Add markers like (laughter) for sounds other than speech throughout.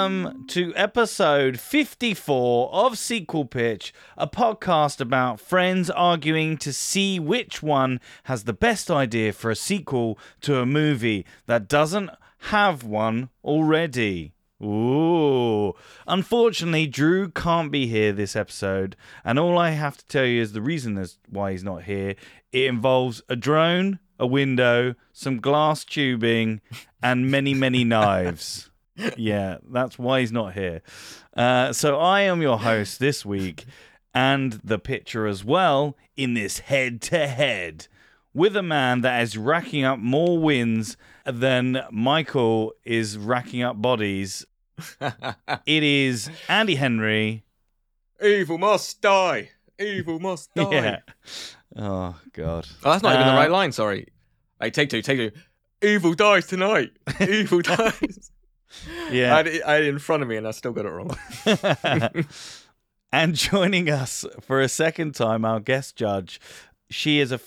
Welcome to episode 54 of Sequel Pitch, a podcast about friends arguing to see which one has the best idea for a sequel to a movie that doesn't have one already. Ooh. Unfortunately, Drew can't be here this episode, and all I have to tell you is the reason as why he's not here. It involves a drone, a window, some glass tubing, and many, many (laughs) knives. Yeah, that's why he's not here. Uh, so I am your host this week, and the pitcher as well in this head to head with a man that is racking up more wins than Michael is racking up bodies. (laughs) it is Andy Henry. Evil must die. Evil must (laughs) die. Yeah. Oh God. Oh, that's not even the Uh, right line. Sorry. Hey, take two. Take two. Evil dies tonight. (laughs) Evil dies. I, Yeah. had I had it in front of me and I still got it wrong. (laughs) and joining us for a second time, our guest judge. She is a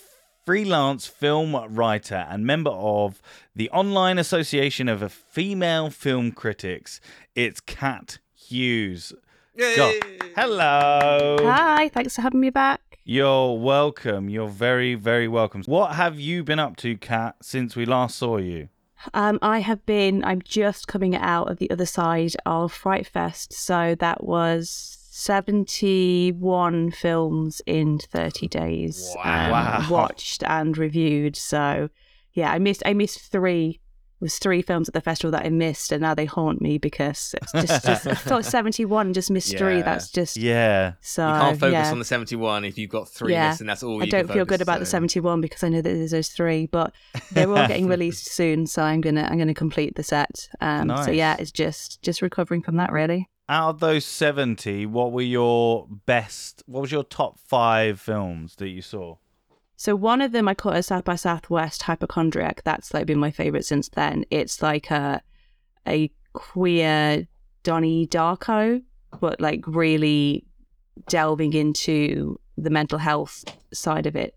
freelance film writer and member of the Online Association of Female Film Critics. It's Kat Hughes. Go. Hello. Hi, thanks for having me back. You're welcome. You're very, very welcome. What have you been up to, Kat, since we last saw you? Um, I have been, I'm just coming out of the other side of Fright Fest. So that was 71 films in 30 days. Wow. um, Wow. Watched and reviewed. So yeah, I missed, I missed three. It was three films at the festival that I missed, and now they haunt me because it's just, just I thought (laughs) 71 just missed three. Yeah. That's just Yeah. so. you can't focus yeah. on the 71 if you've got three Yeah. lists and that's all I don't can feel good focus, about the 71 because I know that there's those three, but they're all getting (laughs) released soon, so I'm gonna I'm gonna complete the set. Um, Nice. So yeah, it's just just recovering from that really. Out of those 70, what were your best, what was your top five films that you saw? So one of them I caught at South by Southwest, Hypochondriac. That's like been my favorite since then. It's like a a queer Donnie Darko, but like really delving into the mental health side of it.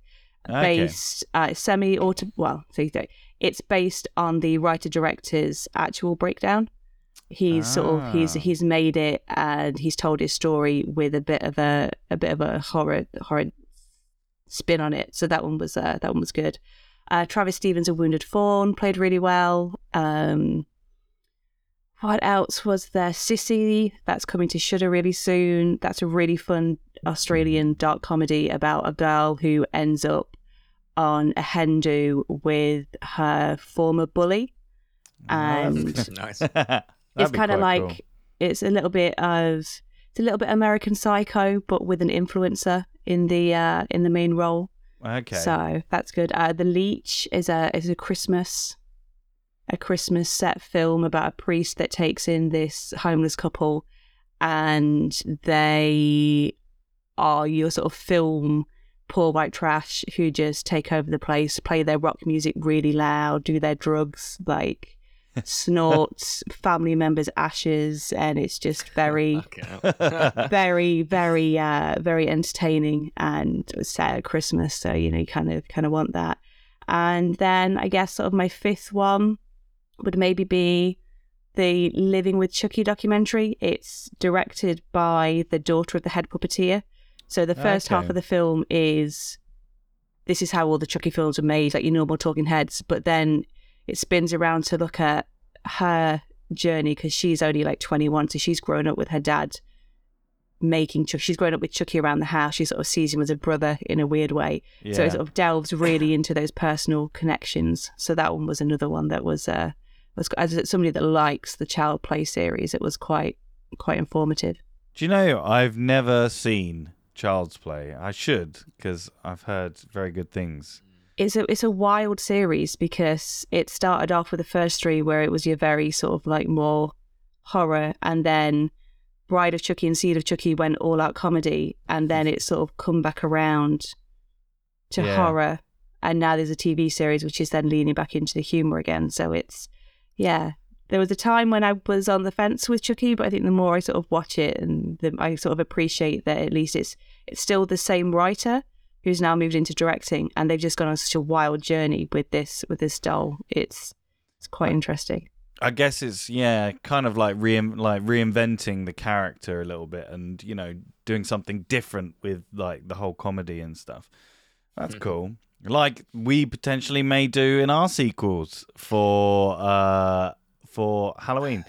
Okay. based uh, semi auto well so you know, it's based on the writer director's actual breakdown he's sort of he's Ah. he's made it and he's told his story with a bit of a a bit of a horror horror spin on it. So that one was uh, that one was good. Uh, Travis Stevens of Wounded Fawn played really well. Um what else was there? Sissy that's coming to Shudder really soon. That's a really fun Australian dark comedy about a girl who ends up on a hen do with her former bully. And (laughs) nice. (laughs) it's kind of like it's a little bit of it's a little bit American Psycho, but with an influencer in the uh, in the main role. okay. So that's good. Uh, the Leech is a is a Christmas a Christmas set film about a priest that takes in this homeless couple, and they are your sort of film poor white trash who just take over the place, play their rock music really loud, do their drugs like snort family members' ashes, and it's just very (laughs) very very uh very entertaining and it set at christmas. So you know you kind of kind of want that. And then i guess sort of my fifth one would maybe be the living with chucky documentary. It's directed by the daughter of the head puppeteer. So the first half of the film is this is how all the chucky films are made like your normal talking heads. But then it spins around to look at her journey because she's only like 21 so she's grown up with her dad making Chuck. She's grown up with Chucky around the house. She sort of sees him as a brother in a weird way. So it sort of delves really into those personal connections. So that one was another one that was uh was as somebody that likes the Child Play series, it was quite quite informative. Do you know I've never seen Child's Play? I should because I've heard very good things. It's a it's a wild series because it started off with the first three where it was your very sort of like more horror, and then Bride of Chucky and Seed of Chucky went all out comedy, and then it sort of come back around to Yeah. horror, and now there's a TV series which is then leaning back into the humor again. So it's yeah. There was a time when I was on the fence with Chucky, but I think the more I sort of watch it, and the, I sort of appreciate that at least it's it's still the same writer who's now moved into directing, and they've just gone on such a wild journey with this with this doll. It's it's quite interesting. I guess it's yeah, kind of like re like reinventing the character a little bit, and you know, doing something different with like the whole comedy and stuff. That's Mhm. cool. Like we potentially may do in our sequels for uh for Halloween.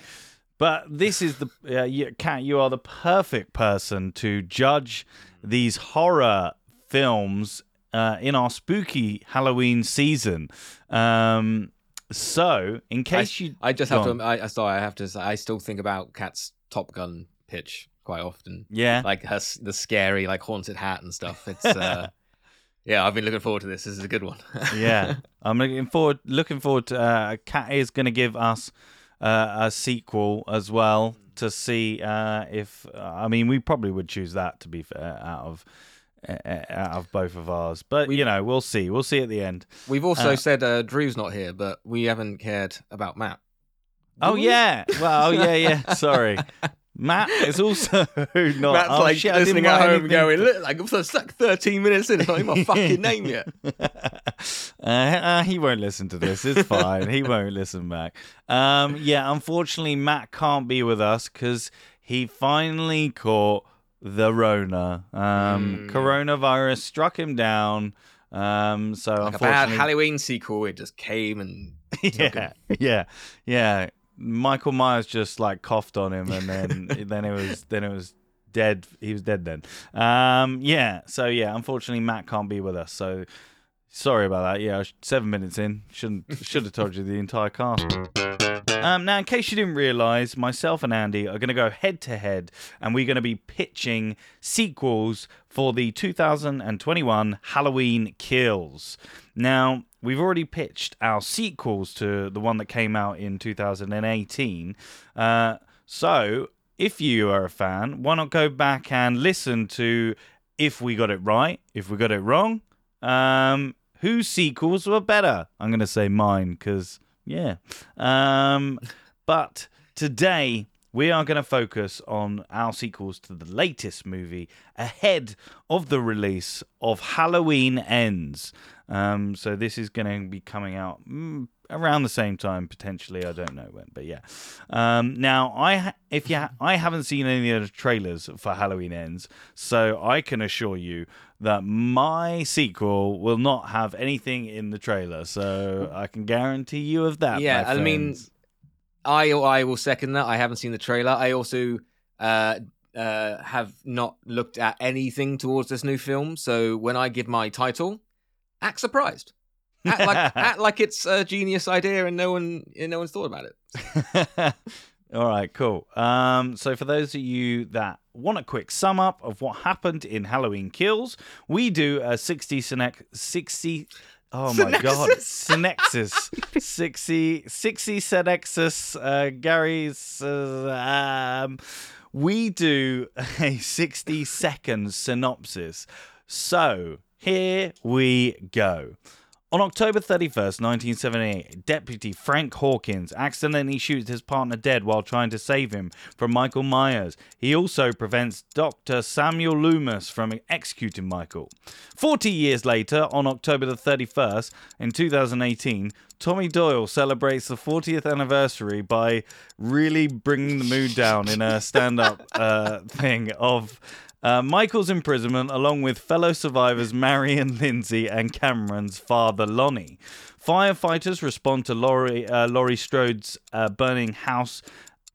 But this is the uh, you, Kat. You are the perfect person to judge these horror films uh, in our spooky Halloween season. Um, so, in case you, I just have on. to. I, I sorry, I have to. say, I still think about Kat's Top Gun pitch quite often. yeah, Like her, the scary, like haunted hat and stuff. It's. uh (laughs) Yeah, I've been looking forward to this. This is a good one. (laughs) yeah, I'm looking forward. Looking forward to. Uh, Kat is going to give us uh, a sequel as well to see uh, if. I mean, we probably would choose that to be fair out of. Uh, Out of both of ours, but We- you know, we'll see. We'll see at the end. We've also Uh, said uh, Drew's not here, but we haven't cared about Matt. Oh we? yeah. Well, oh yeah, yeah. (laughs) Sorry, Matt is also (laughs) not. Matt's oh, like shit, listening at home, anything. going, "Look, like it's like 13 minutes in, it's not even my fucking name yet." (laughs) uh, uh, he won't listen to this. It's fine. he won't listen back. Um, yeah, unfortunately, Matt can't be with us because he finally caught the Rona. Um, Mm. Coronavirus struck him down. Um, so Like a bad Halloween sequel, it just came and (laughs) yeah, yeah, yeah. Michael Myers just like coughed on him, and then (laughs) then it was then it was dead. He was dead then. Um, yeah. So yeah, unfortunately, Matt can't be with us. So sorry about that. Yeah, seven minutes in, shouldn't should have told you the entire cast. Um, now, in case you didn't realize, myself and Andy are going to go head to head, and we're going to be pitching sequels for the 2021 Halloween Kills. Now, we've already pitched our sequels to the one that came out in 2018. Uh, so, if you are a fan, why not go back and listen to if we got it right, if we got it wrong, um, whose sequels were better? I'm going to say mine because, yeah. Um, but today we are going to focus on our sequels to the latest movie ahead of the release of Halloween Ends. Um, so this is going to be coming out mm, around the same time, potentially. I don't know when, but yeah. Um, now, I ha- if you ha- I haven't seen any of the trailers for Halloween Ends, so I can assure you that my sequel will not have anything in the trailer. So I can guarantee you of that. Yeah, I mean. I I will second that. I haven't seen the trailer. I also uh, uh, have not looked at anything towards this new film. So when I give my title, act surprised. Act like (laughs) act like it's a genius idea and no one and no one's thought about it. (laughs) All right, cool. Um, so for those of you that want a quick sum up of what happened in Halloween Kills, we do a 60 Synec- 60 Oh my god. Synexus. (laughs) 60 60 Synexus uh Gary's uh, um we do a 60 second synopsis. So, here we go. On October 31st, 1978, Deputy Frank Hawkins accidentally shoots his partner dead while trying to save him from Michael Myers. He also prevents Dr. Samuel Loomis from executing Michael. 40 years later, on October the 31st, in 2018, Tommy Doyle celebrates the 40th anniversary by really bringing the mood down in a stand up uh, thing of. Uh, Michael's imprisonment, along with fellow survivors Marion Lindsay and Cameron's father Lonnie. Firefighters respond to Laurie, uh, Laurie Strode's uh, burning house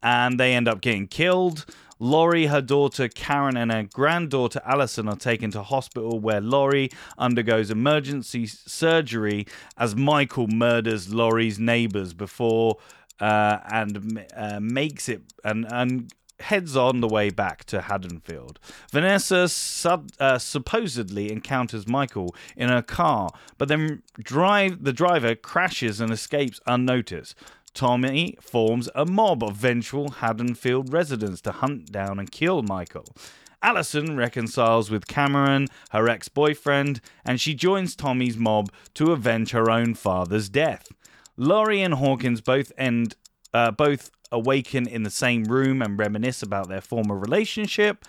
and they end up getting killed. Laurie, her daughter Karen, and her granddaughter Allison are taken to hospital where Laurie undergoes emergency surgery as Michael murders Laurie's neighbors before uh, and uh, makes it and and heads on the way back to Haddonfield. Vanessa sub, uh, supposedly encounters Michael in her car, but then drive the driver crashes and escapes unnoticed. Tommy forms a mob of vengeful Haddonfield residents to hunt down and kill Michael. Allison reconciles with Cameron, her ex boyfriend, and she joins Tommy's mob to avenge her own father's death. Laurie and Hawkins both end, uh, both awaken in the same room and reminisce about their former relationship.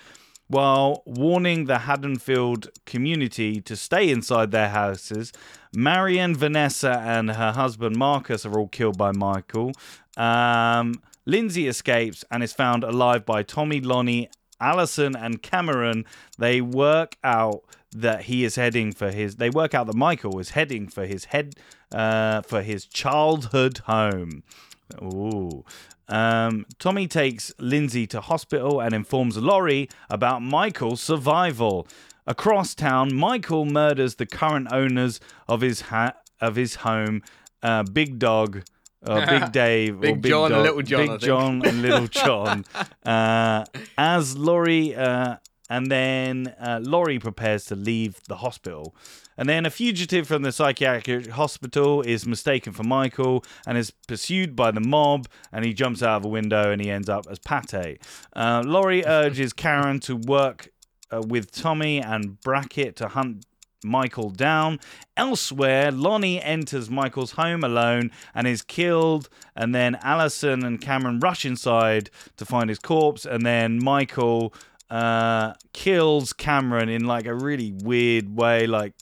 While warning the Haddonfield community to stay inside their houses, Marion, Vanessa, and her husband Marcus are all killed by Michael. Um, Lindsay escapes and is found alive by Tommy, Lonnie, Allison, and Cameron. They work out that he is heading for his. They work out that Michael is heading for his head uh, for his childhood home. Ooh. Um, Tommy takes Lindsay to hospital and informs Laurie about Michael's survival. Across town, Michael murders the current owners of his ha- of his home, uh, Big Dog, uh, (laughs) Big Dave, Big Big John and Little John, Big. John and Little (laughs) John. uh, as Laurie uh, and then uh, Laurie prepares to leave the hospital. And then a fugitive from the psychiatric hospital is mistaken for Michael and is pursued by the mob. And he jumps out of a window and he ends up as Pate. Uh, Laurie (laughs) urges Karen to work uh, with Tommy and Brackett to hunt Michael down. Elsewhere, Lonnie enters Michael's home alone and is killed. And then Allison and Cameron rush inside to find his corpse. And then Michael uh, kills Cameron in like a really weird way, like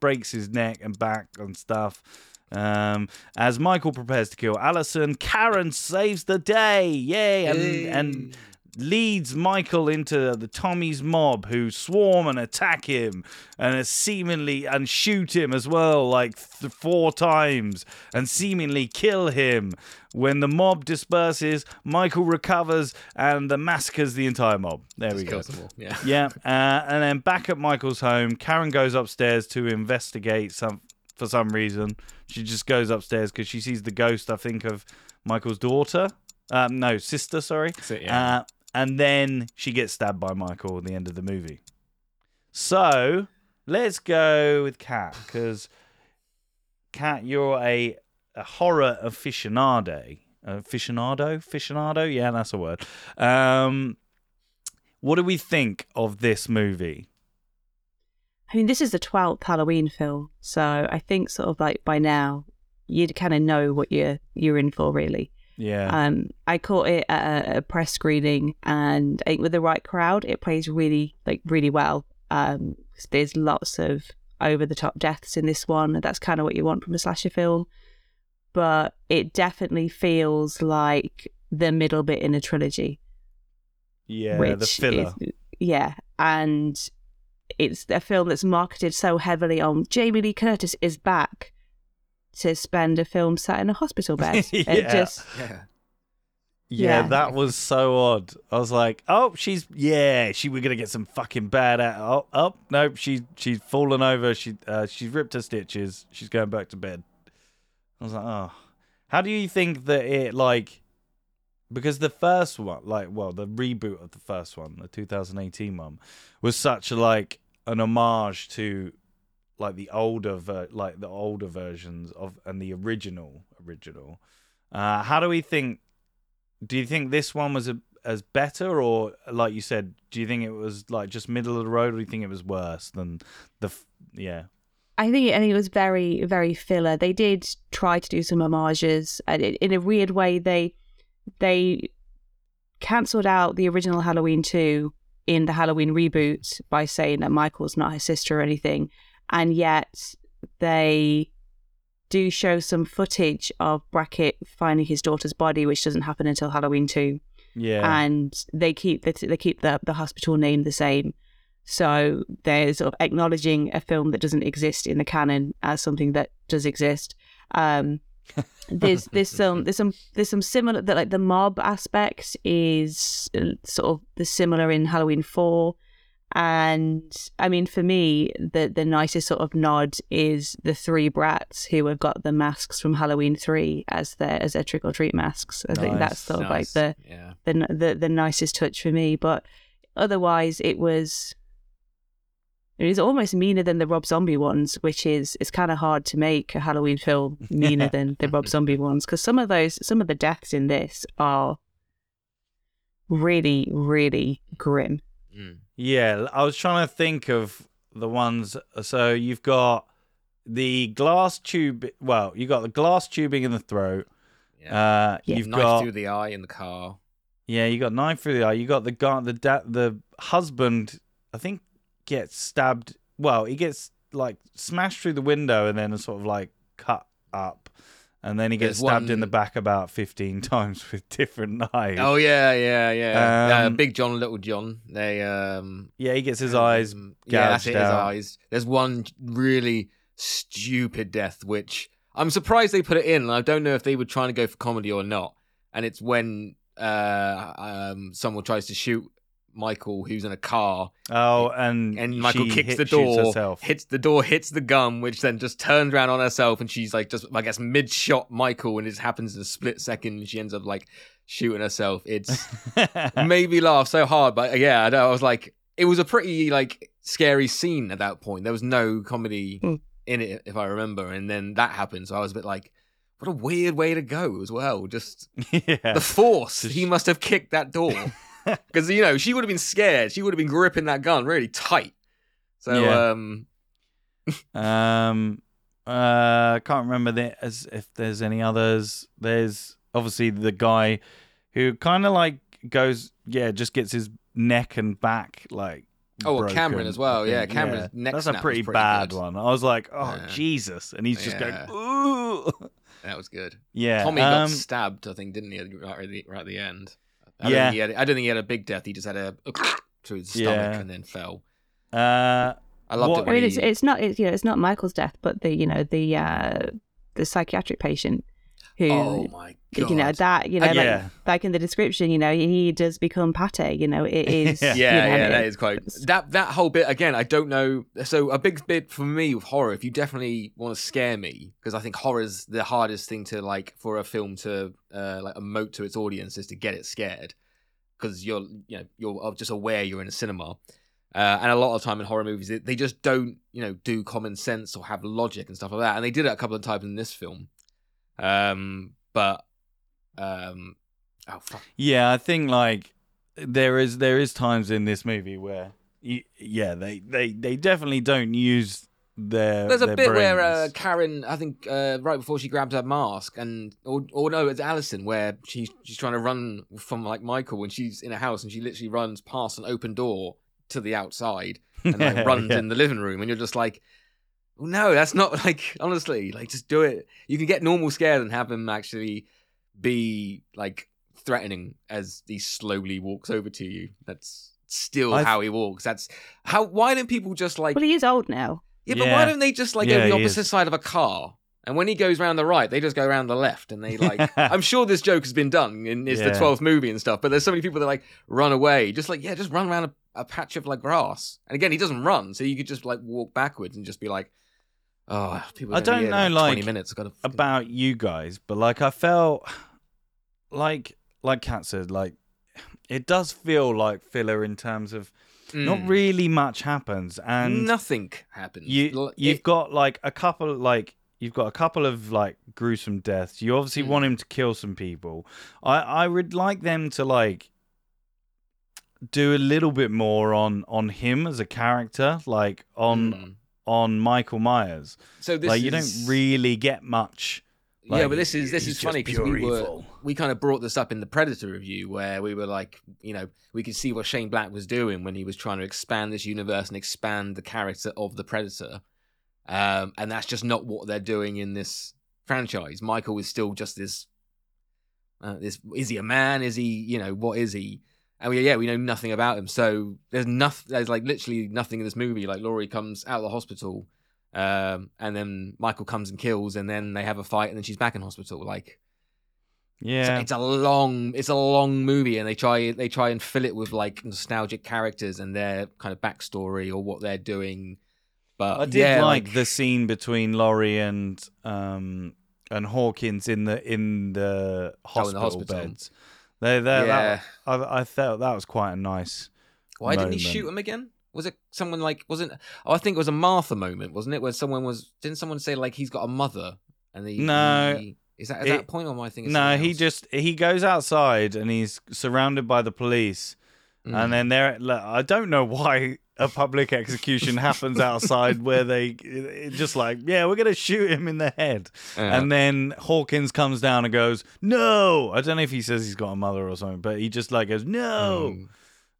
breaks his neck and back and stuff. Um, as Michael prepares to kill Allison, Karen saves the day. Yay! And, and leads Michael into the Tommy's mob who swarm and attack him and seemingly and shoot him as well like th- four times and seemingly kill him. When the mob disperses, Michael recovers and the massacres the entire mob. There we go. Kills them all. Yeah. (laughs) Yeah, uh, and then back at Michael's home, Karen goes upstairs to investigate some for some reason. She just goes upstairs because she sees the ghost. I think of Michael's daughter. Um, no, sister. Sorry. It, yeah. Uh, and then she gets stabbed by Michael at the end of the movie. So let's go with Kat because Kat, you're a, a horror aficionado. Aficionado, aficionado. Yeah, that's a word. Um, what do we think of this movie? I mean, this is the 12th Halloween film, so I think sort of like by now you'd kind of know what you're you're in for, really. Yeah. Um, I caught it at a, press screening, and I think with the right crowd, it plays really like really well. Um, there's lots of over the top deaths in this one, and that's kind of what you want from a slasher film. But it definitely feels like the middle bit in a trilogy. yeah, the filler. Is, yeah, and it's a film that's marketed so heavily on Jamie Lee Curtis is back to spend a film set in a hospital (laughs) bed. Yeah. just Yeah. Yeah, Yeah. that was so odd. I was like, "Oh, she's yeah, she we're gonna get some fucking bad at oh, oh nope, she she's fallen over. She uh, she's ripped her stitches. She's going back to bed." I was like, "Oh, how do you think that it like?" Because the first one, like, well, the reboot of the first one, the 2018 one, was such like an homage to like the older, ver- like the older versions of and the original original. Uh, how do we think? Do you think this one was a, as better, or like you said, do you think it was like just middle of the road, or do you think it was worse than the? f- Yeah, I think I think it was very very filler. They did try to do some homages, and it, in a weird way, they they cancelled out the original Halloween two in the Halloween reboot by saying that Michael's not her sister or anything, and yet they do show some footage of Brackett finding his daughter's body, which doesn't happen until Halloween two yeah, and they keep the, they keep the the hospital name the same. So they're sort of acknowledging a film that doesn't exist in the canon as something that does exist. Um, (laughs) there's there's some there's some there's some similar that like the mob aspect is uh, sort of the similar in Halloween four, and I mean for me the the nicest sort of nod is the three brats who have got the masks from Halloween three as their as their trick or treat masks. I think that's sort of like the yeah. the the the nicest touch for me. But otherwise, it was it is almost meaner than the Rob Zombie ones, which is it's kind of hard to make a Halloween film (laughs) meaner than the Rob Zombie ones because some of those some of the deaths in this are really really grim. Mm. yeah. I was trying to think of the ones. So you've got the glass tube. Well, you got the glass tubing in the throat. Yeah. Uh, Yeah. you've Knife got through the eye in the car. Yeah, you got knife through the eye. You got the guy, the da- the husband. I think gets stabbed. Well, he gets like smashed through the window and then sort of like cut up, and then he gets There's stabbed in the back about fifteen (laughs) times with different knives. Oh yeah, yeah, yeah. uh, Um, Big John, Little John. They um. yeah, he gets his eyes. um, yeah, that's it. gouged His out. eyes. There's one really stupid death which I'm surprised they put it in. I don't know if they were trying to go for comedy or not. And it's when uh um someone tries to shoot Michael who's in a car Oh, and and Michael she kicks hit- the door, herself. hits the door, hits the gun, which then just turns around on herself, and she's like just I guess mid shot Michael, and it happens in a split second, and she ends up like shooting herself. It's (laughs) made me laugh so hard, but yeah, I, know, I was like, it was a pretty like scary scene at that point. There was no comedy Mm. in it, if I remember, and then that happened, so I was a bit like. What a weird way to go as well. Just (laughs) yeah. the force. Just- He must have kicked that door (laughs) (laughs) because you know she would have been scared. She would have been gripping that gun really tight. So Yeah. um, (laughs) (laughs) Um, uh, can't remember the, as if there's any others. There's obviously the guy who kind of like goes, yeah, just gets his neck and back like. Oh, broken, Cameron as well. Yeah. Cameron's neck That's a pretty, pretty bad good. one. I was like, oh Yeah. Jesus, and he's just Yeah. going, ooh. that was good. Yeah, Tommy got um, stabbed, I think, didn't he? Right at the, right at the end. I Yeah. Don't had, I don't think he had a big death. He just had a (sniffs) through his stomach Yeah. and then fell. uh, I loved What- it. I When mean, he, it's it's not it's, you know it's not Michael's death, but the you know the uh, the psychiatric patient who oh my god! you know that you know Uh, yeah. like in the description, you know he does become pate. You know it (laughs) is Yeah. yeah, you know, yeah, that is quite that that whole bit again. I don't know. So a big bit for me with horror, if you definitely want to scare me, because I think horror's the hardest thing to like for a film to uh, like emote to its audience is to get it scared, because you're you know you're just aware you're in a cinema. Uh, and a lot of time in horror movies, they, they just don't, you know, do common sense or have logic and stuff like that. And they did it a couple of times in this film. Um, but, um, oh fuck, Yeah, I think like there is there is times in this movie where y- yeah they they they definitely don't use their. There's a their bit where uh. Karen, I think, uh, right before she grabs her mask, and or, or no, it's Allison where she's she's trying to run from like Michael, when she's in a house, and she literally runs past an open door to the outside, and like (laughs) runs Yeah. in the living room, and you're just like, no, that's not (laughs) like honestly, like just do it. You can get normal scared and have him actually be like threatening as he slowly walks over to you. That's still I th- how he walks. That's how. Why don't people just like? well, he is old now. Yeah, but why don't they just like Yeah, go the opposite is. side of a car? And when he goes round the right, they just go around the left, and they (laughs) like. I'm sure this joke has been done, and it's the twelfth movie and stuff. But there's so many people that like run away, just like yeah, just run around a, a patch of like grass. And again, he doesn't run, so you could just like walk backwards and just be like, oh, people. I don't know, like twenty minutes. Got to about you guys, but like I felt like like Kat said, like it does feel like filler in terms of not really much happens, and Mm. nothing happens. You you've it- got like a couple like you've got a couple of like gruesome deaths. You obviously Mm. want him to kill some people. I I would like them to like do a little bit more on on him as a character, like on Mm. On Michael Myers. So this like you don't really get much. yeah, but this is this is funny because we were evil. we kind of brought this up in the Predator review where we were like, you know, we could see what Shane Black was doing when he was trying to expand this universe and expand the character of the Predator, um, and that's just not what they're doing in this franchise. Michael is still just this. Uh, this is he a man? Is he you know what is he? And we, yeah, we know nothing about him. So there's nothing. There's like literally nothing in this movie. Like Laurie comes out of the hospital, um, and then Michael comes and kills, and then they have a fight, and then she's back in hospital. Like Yeah, it's a long, it's a long movie, and they try they try and fill it with like nostalgic characters and their kind of backstory or what they're doing. But I did yeah, like, the scene between Laurie and um and Hawkins in the in the Oh, in the hospital, hospital. beds. They, they, Yeah. that, I, I felt that was quite a nice. Why didn't he shoot him again? Was it someone like wasn't? Oh, I think it was a Martha moment, wasn't it? Where someone was didn't someone say like he's got a mother and he No. he- is that is It- that point or am I thinking? No, he just he goes outside and he's surrounded by the police, Mm. and then they're I don't know (laughs) why a public execution happens outside where they just like, yeah, we're gonna shoot him in the head, Yeah. and then Hawkins comes down and goes, no. I don't know if he says he's got a mother or something, but he just like goes, no.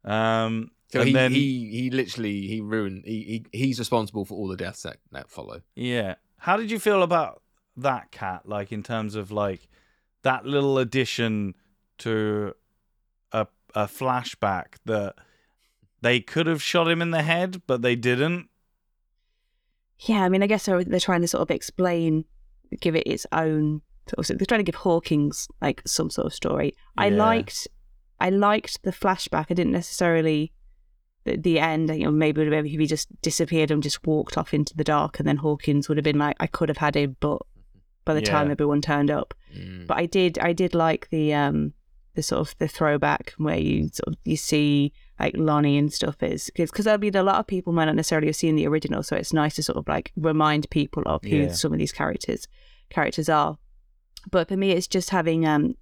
Um, So and he, then he he literally he ruined he, he he's responsible for all the deaths that, that follow. Yeah. How did you feel about that Kat? Like in terms of like that little addition to a a flashback that they could have shot him in the head, but they didn't. Yeah, I mean, I guess they're, they're trying to sort of explain, give it its own. Sort of, they're trying to give Hawkins like some sort of story. I liked, I liked the flashback. I didn't necessarily the, the end. You know, maybe maybe if he just disappeared and just walked off into the dark, and then Hawkins would have been like, I could have had him, but by the time everyone turned up. Mm. But I did, I did like the um the sort of the throwback where you sort of you see like Lonnie and stuff is because I mean a lot of people might not necessarily have seen the original, so it's nice to sort of like remind people of who Yeah. some of these characters characters are. But for me, it's just having um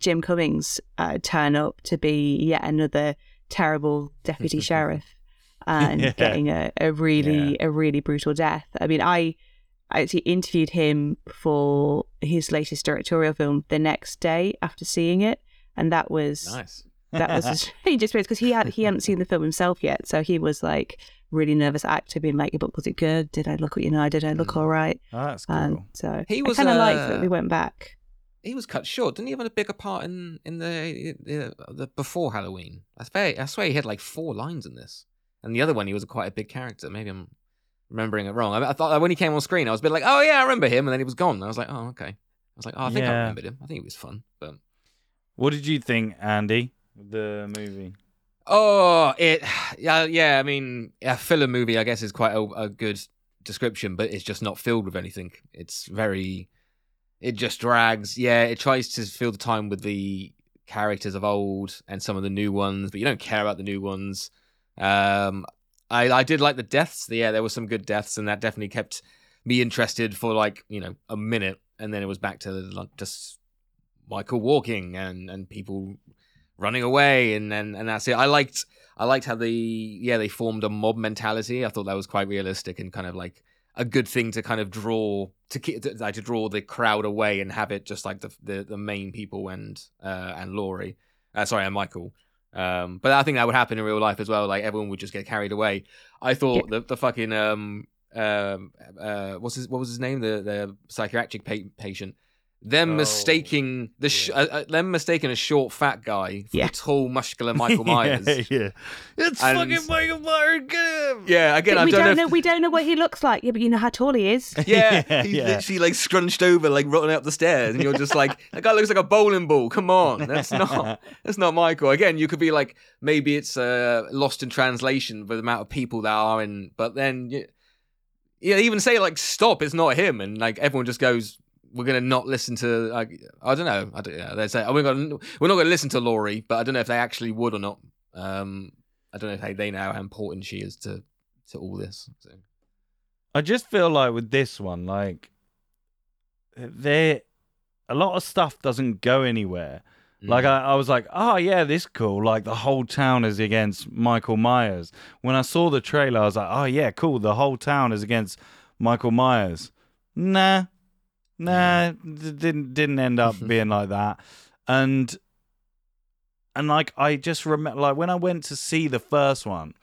Jim Cummings uh, turn up to be yet another terrible deputy (laughs) sheriff (laughs) and Yeah. getting a, a really a really brutal death. I mean, I I actually interviewed him for his latest directorial film the next day after seeing it, and that was Nice. That was a (laughs) strange experience because he had he hadn't seen the film himself yet, so he was like really nervous actor, being like, "But was it good? Did I look? You know, did I look Mm. all right?" Oh, that's cool. And so He was, kind of liked uh, that we went back. He was cut short. Didn't he have a bigger part in in the the, the before Halloween? I swear, I swear he had like four lines in this, and the other one he was quite a big character. Maybe I'm remembering it wrong. I, I thought when he came on screen, I was a bit like, oh yeah, I remember him, and then he was gone. I was like, oh okay. I was like, oh, I think I Yeah. remembered him. I think it was fun, but what did you think, Andy? The movie. Oh, it, (sighs) yeah, yeah. I mean, a filler movie, I guess, is quite a, a good description, but it's just not filled with anything. It's very, it just drags. Yeah, it tries to fill the time with the characters of old and some of the new ones, but you don't care about the new ones. Um, I, I did like the deaths. Yeah, there were some good deaths, and that definitely kept me interested for like you know a minute, and then it was back to like, just Michael walking and and people running away and, and and that's it. I liked I liked how they yeah they formed a mob mentality. I thought that was quite realistic and kind of like a good thing to kind of draw to to, like, to draw the crowd away and have it just like the the, the main people and uh and Laurie, uh, sorry and Michael. Um, but I think that would happen in real life as well. Like everyone would just get carried away. I thought the the fucking um um uh what's his what was his name the the psychiatric pa- patient them Oh, mistaking the sh- yeah. uh, uh, them mistaking a short fat guy for Yeah. the tall muscular (laughs) Michael Myers. yeah, yeah. It's And- fucking Michael Myers. Get him. yeah, again, I we don't, don't know. know. if- We don't know what he looks like. Yeah, but you know how tall he is. (laughs) yeah, (laughs) Yeah, he's yeah. literally like scrunched over, like running up the stairs, and you're just like, that guy looks like a bowling ball. Come on, that's not that's not Michael. Again, you could be like, maybe it's uh, lost in translation for the amount of people that are in, but then you, yeah, even say like, stop, it's not him, and like everyone just goes. We're gonna not listen to. Like, I don't know. I don't. Yeah, they say we're gonna we're not gonna listen to Laurie, but I don't know if they actually would or not. Um, I don't know if they, they know how important she is to to all this. So. I just feel like with this one, like there, a lot of stuff doesn't go anywhere. Like Mm. I, I was like, oh yeah, this cool. Like the whole town is against Michael Myers. When I saw the trailer, I was like, oh yeah, cool. The whole town is against Michael Myers. Nah, nah, d- didn't didn't end up (laughs) being like that. And and like I just remember, like when I went to see the first one,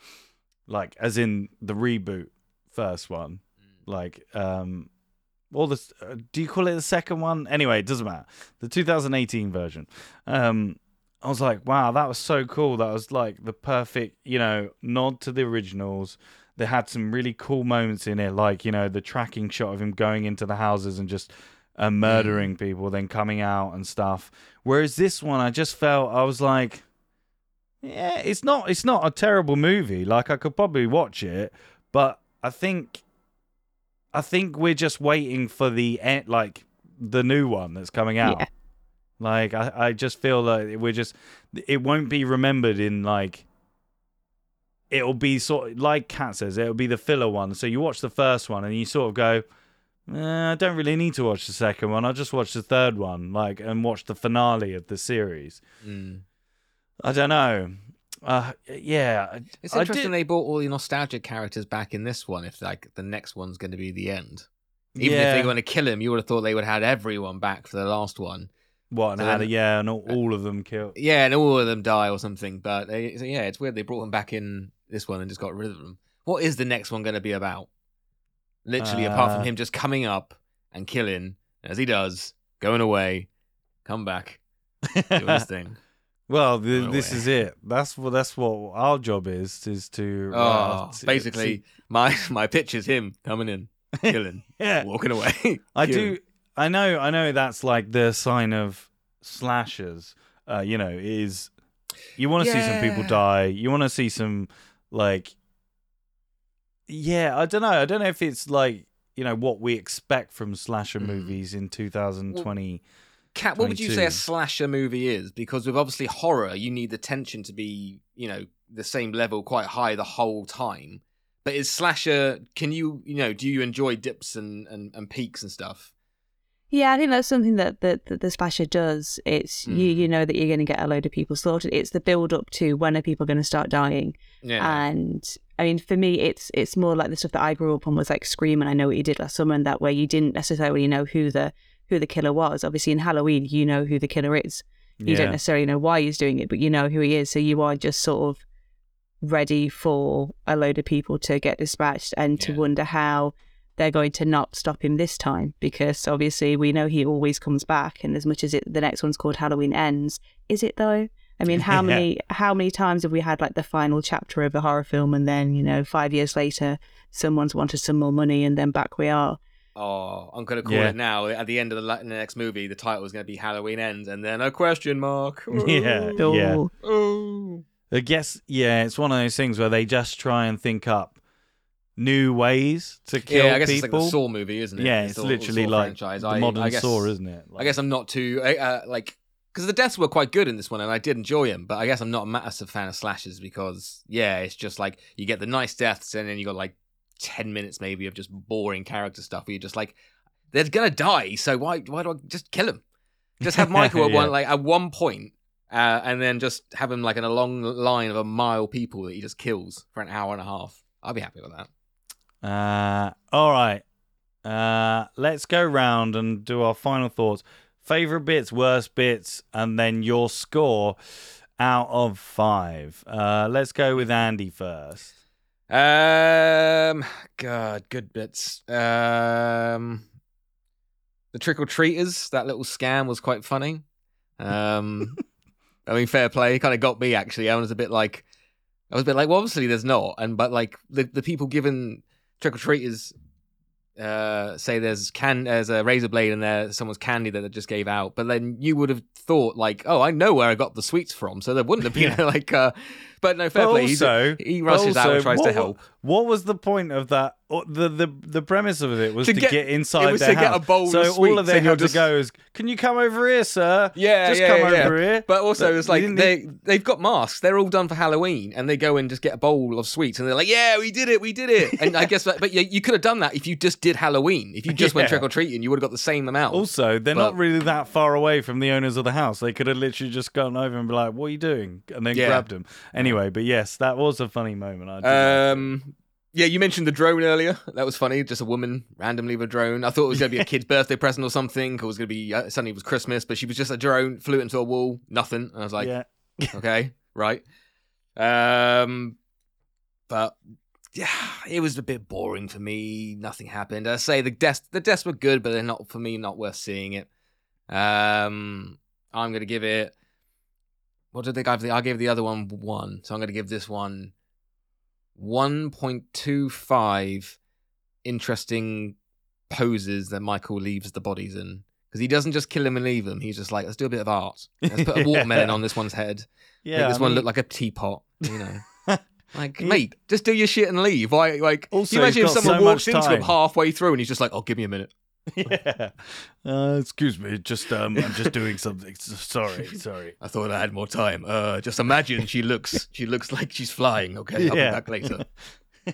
like as in the reboot first one, like um all the uh, do you call it the second one? Anyway it doesn't matter. The 2018 version. Um i was like wow that was so cool. That was like the perfect you know nod to the originals they had some really cool moments in it like you know the tracking shot of him going into the houses and just uh, murdering people then coming out and stuff whereas this one i just felt i was like yeah it's not it's not a terrible movie like i could probably watch it but i think I think we're just waiting for the en- like the new one that's coming out. Yeah. Like I, I just feel like we're just it won't be remembered in like it'll be sort of like Kat says it'll be the filler one. So you watch the first one and you sort of go, eh, I don't really need to watch the second one. I'll just watch the third one, like and watch the finale of the series. Mm. I don't know. Uh, yeah, It's interesting they brought all the nostalgic characters back in this one. If like the next one's going to be the end, even if yeah. they going to kill him, you would have thought they would have had everyone back for the last one. What and So then- the- Yeah, and all, all of them killed. Yeah, and all of them die or something. But they, so yeah, it's weird they brought them back in this one and just got rid of them. What is the next one going to be about? Literally, apart Uh, from him just coming up and killing as he does, going away, come back, (laughs) doing his thing. Well, th- Going this is it. That's what that's what our job is is to. Oh, uh, to- basically, my (laughs) my pitch is him coming in, killing, (laughs) yeah. walking away. I do. I know. I know. That's like the sign of slashers. Uh, you know, is you want to see some people die. You want to see some like. Yeah, I don't know. I don't know if it's like you know what we expect from slasher Mm. movies in 2020. Kat, what would you say a slasher movie is? Because with obviously horror, you need the tension to be, you know, the same level, quite high the whole time. But is slasher? Can you, you know, do you enjoy dips and and, and peaks and stuff? Yeah, I think that's something that the, that the slasher does. It's you Mm. you know that you're going to get a load of people slaughtered. It's the build up to when are people going to start dying. Yeah, And I mean, for me, it's it's more like the stuff that I grew up on was like Scream, and I know what you did last summer, and that way you didn't necessarily know who the who the killer was. Obviously, in Halloween, you know who the killer is. You don't necessarily know why he's doing it, but you know who he is. So you are just sort of ready for a load of people to get dispatched and to Yeah. wonder how they're going to not stop him this time because obviously we know he always comes back and as much as it the next one's called Halloween ends is it though I mean how (laughs) Yeah. many how many times have we had like the final chapter of a horror film and then you know 5 years later someone's wanted some more money and then back we are Oh, I'm gonna call Yeah. it now. At the end of the, la- the next movie, the title is gonna be Halloween Ends, and then a question mark. (laughs) Yeah, Oh. yeah. Oh. Oh. I guess yeah, it's one of those things where they just try and think up new ways to kill Yeah, I guess it's like people. the Saw movie, isn't it? yeah, The it's literally like franchise. the I- modern I guess, Saw, isn't it? I guess I'm not too uh, like because the deaths were quite good in this one, and I did enjoy them. But I guess I'm not a massive fan of slashes because yeah, it's just like you get the nice deaths, and then you got like ten minutes maybe of just boring character stuff. Where you're just like, they're gonna die, so why why do I just kill them? Just have Michael (laughs) at Yeah. one like at one point, uh, and then just have him like in a long line of a mile people that he just kills for an hour and a half. I'll be happy with that. Uh, all right. Uh, let's go round and do our final thoughts. Favorite bits, worst bits, and then your score out of five. Uh, let's go with Andy first. Um, God, good bits. Um, the trick or treaters, that little scam was quite funny. Um, (laughs) I mean, fair play, kind of got me actually. I was a bit like, I was a bit like, well, obviously there's not, and but like the the people given trick or treaters. Uh, say there's can there's a razor blade in there, someone's candy that they just gave out, but then you would have thought like, oh, I know where I got the sweets from, so there wouldn't have been Yeah. (laughs) like, uh, but no, fair But play. Also, he rushes out and tries what, to help. What was the point of that? or The the the premise of it was To to, get- get, inside it was to get a bowl of so of all of they had just- to go is, "Can you come over here, sir? Yeah, just yeah, come yeah. over here." But also, it's like they they've got masks. They're all done for Halloween, and they go and just get a bowl of sweets, and they're like, "Yeah, we did it, we did it." And I (laughs) guess, that, but you, you could have done that if you just did Halloween. If you just went trick or treating, you would have got the same amount. Also, they're But- not really that far away from the owners of the house. They could have literally just gone over and be like, "What are you doing?" and then Yeah. grabbed him. Anyway, but yes, that was a funny moment. Like. Um, yeah, you mentioned the drone earlier. That was funny. Just a woman randomly with a drone. I thought it was going to be a (laughs) kid's birthday present or something. Or it was going to be uh, suddenly it was Christmas, but she was just a drone, flew into a wall, nothing. And I was like, yeah, (laughs) okay, right. Um, but yeah, it was a bit boring for me. Nothing happened. I say the deaths, the deaths were good, but they're not for me. Not worth seeing it. Um, I'm gonna give it. What did they give? The I gave the other one one, so I'm gonna give this one one point two five. Interesting poses that Michael leaves the bodies in. Because he doesn't just kill him and leave them. He's just like, let's do a bit of art. Let's put a (laughs) watermelon on this one's head. yeah. Make this I one mean, look like a teapot, you know. (laughs) Like, He- mate, just do your shit and leave. Why? Like, Also, you imagine if someone so walks into him halfway through and he's just like, "Oh, give me a minute." (laughs) yeah. Uh, excuse me, just um, I'm just doing something. Sorry, sorry. I thought I had more time. Uh, just imagine she looks, (laughs) she looks like she's flying. Okay, I'll Yeah. be back later. (laughs)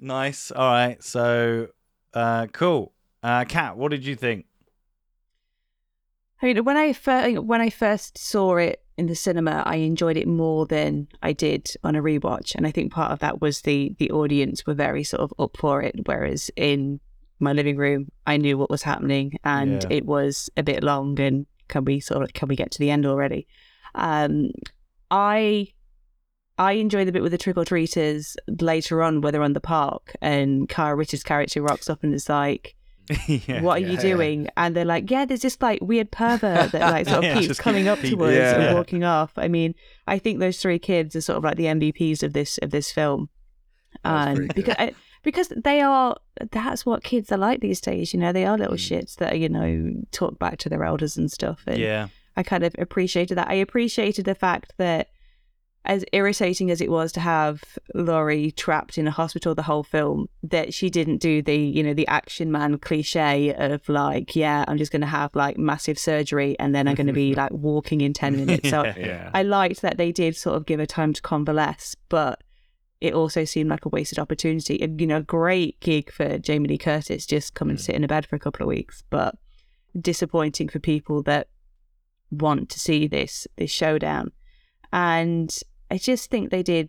Nice. All right. So, uh, cool. Uh, Kat, what did you think? I mean, when I first when I first saw it in the cinema, I enjoyed it more than I did on a rewatch, and I think part of that was the the audience were very sort of up for it, whereas in my living room, I knew what was happening, and Yeah. it was a bit long. And can we sort of can we get to the end already? Um, I I enjoy the bit with the trick or treaters later on, where they're on the park, and Kyle Richards' character rocks up and is like, (laughs) yeah. "What are Yeah, you yeah. doing?" And they're like, "Yeah, there's this like weird pervert that like sort of (laughs) Yeah, keeps coming up to us yeah. and walking off." I mean, I think those three kids are sort of like the MVPs of this of this film, and because I, because they are that's what kids are like these days. You know, they are little Mm. shits that are, you know talk back to their elders and stuff. And Yeah. I kind of appreciated that. I appreciated the fact that, as irritating as it was to have Laurie trapped in a hospital the whole film, that she didn't do the, you know, the action man cliche of like, yeah, I'm just going to have like massive surgery and then I'm going to be (laughs) like walking in 10 minutes. So (laughs) Yeah. I liked that they did sort of give her time to convalesce, but it also seemed like a wasted opportunity. And, you know, a great gig for Jamie Lee Curtis, just come and Mm. sit in a bed for a couple of weeks, but disappointing for people that want to see this this showdown. And I just think they did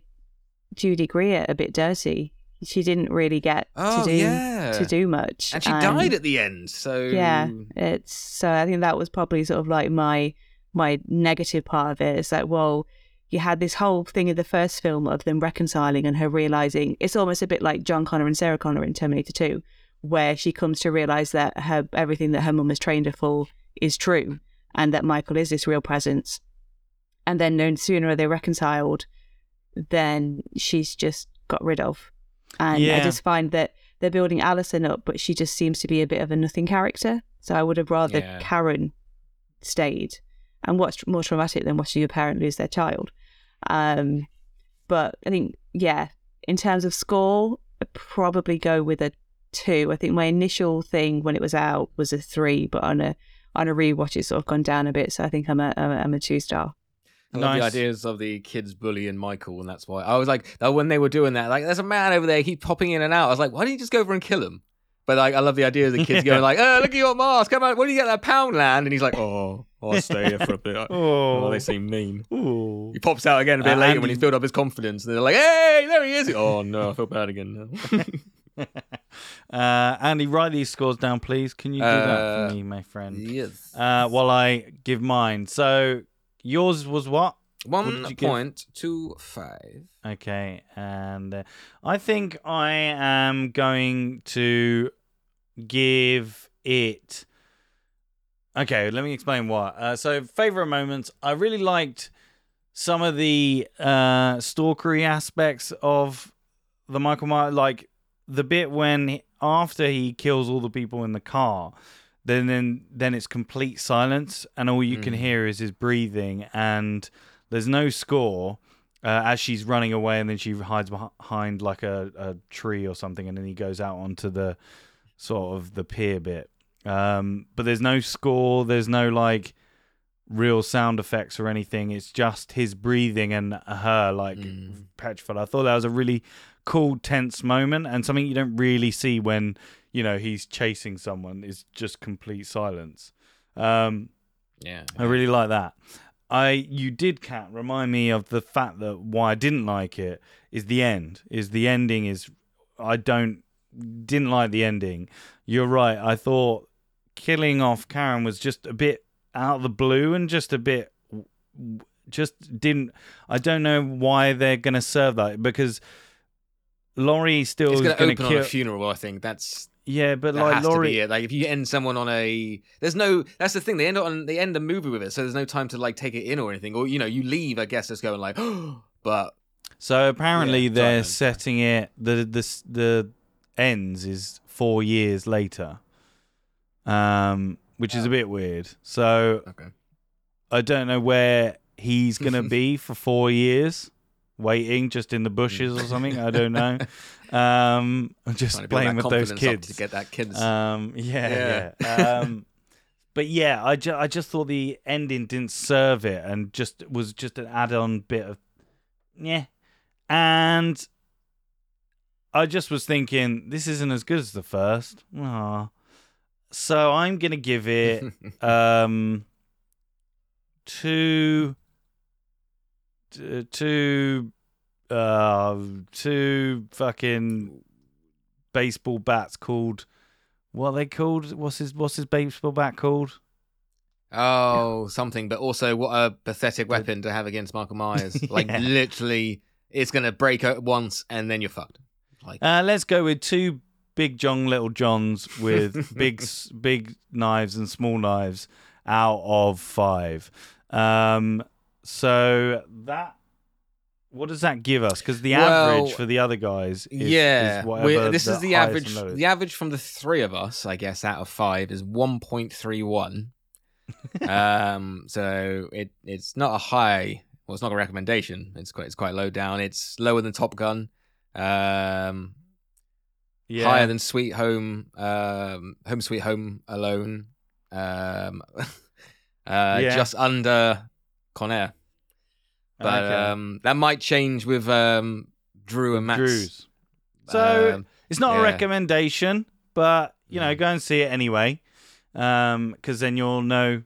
Judy Greer a bit dirty. She didn't really get Oh, to do yeah. to do much, and she died at the end. So yeah, it's so I think that was probably sort of like my my negative part of it. It's like, well, you had this whole thing in the first film of them reconciling and her realizing it's almost a bit like John Connor and Sarah Connor in Terminator Two, where she comes to realize that her everything that her mum has trained her for is true, and that Michael is this real presence. And then no sooner are they reconciled, then she's just got rid of. And I just find that they're building Allison up, but she just seems to be a bit of a nothing character. So I would have rather Yeah. Karen stayed. And what's more traumatic than watching your parent lose their child? Um, but I think, yeah, in terms of score, I'd probably go with a two. I think my initial thing when it was out was a three, but on a on a rewatch, it's sort of gone down a bit. So I think I'm a I'm a, I'm a two star. I love the Nice. ideas of the kids bullying Michael, and that's why I was like, that when they were doing that, like, there's a man over there, he's popping in and out. I was like, why don't you just go over and kill him? But like, I love the idea of the kids going (laughs) like, oh, look at your mask, come on, where do you get that Poundland? And he's like, oh, I'll stay here for a bit. (laughs) Oh. Oh, they seem mean. Ooh. He pops out again a bit Uh, later Andy- when he's built up his confidence, and they're like, hey, there he is. Oh no, I feel bad again. now. (laughs) uh, Andy, write these scores down, please. Can you do that Uh, for me, my friend? yes. Uh, while I give mine. So yours was what? One you give? point two five. Okay, and uh, I think I am going to give it. Okay, let me explain why. Uh, so, favorite moments. I really liked some of the uh, stalkery aspects of the Michael Myers, like the bit when he- after he kills all the people in the car. Then, then, then it's complete silence, and all you can Mm. hear is his breathing, and there's no score uh, as she's running away, and then she hides behind like a, a tree or something, and then he goes out onto the sort of the pier bit. Um, but there's no score, there's no like real sound effects or anything. It's just his breathing and her like Mm. petrified. I thought that was a really cool, tense moment, and something you don't really see when you know he's chasing someone. Is just complete silence. Um, Yeah. I really like that. I you did Kat remind me of the fact that why I didn't like it is the end. Is the ending is I don't didn't like the ending. You're right. I thought killing off Karen was just a bit out of the blue and just a bit just didn't I don't know why they're going to serve that because Laurie still It's is going to open kill on a funeral. I think that's Yeah, but that like has to Laurie be it. Like if you end someone on a, there's no. That's the thing. They end on they end the movie with it, so there's no time to like take it in or anything. Or you know, you leave. I guess just going like, (gasps) but So apparently Yeah, they're setting it the the the ends is four years later, um, which is a bit weird. So okay. I don't know where he's gonna (laughs) be for four years, waiting just in the bushes or something. I don't know. (laughs) Um, I'm just Trying to build playing with those kids. to get that kids. Um, yeah, Yeah. yeah. Um, (laughs) but yeah, I, ju- I just thought the ending didn't serve it and just was just an add-on bit of yeah. And I just was thinking this isn't as good as the first. Aw. So I'm gonna give it (laughs) um two two, uh, two fucking baseball bats called. What are they called? What's his What's his baseball bat called? Oh, something, but also what a pathetic weapon to have against Michael Myers. (laughs) Like literally, it's gonna break out once and then you're fucked. Like Uh, let's go with two big John Little Johns with (laughs) big big knives and small knives out of five. Um, so that what does that give us? Because the Well, average for the other guys, is, yeah, is this is the average. The average from the three of us, I guess, out of five is one point three one. (laughs) um, so it it's not a high. Well, it's not a recommendation. It's quite it's quite low down. It's lower than Top Gun. Um, yeah. higher than Sweet Home, um, Home Sweet Home Alone, um, (laughs) uh, Yeah. just under Con Air. But Okay. um, that might change with um, Drew and Matt's. Drews. So um, it's not a recommendation, but you know, Mm. go and see it anyway, because then you'll know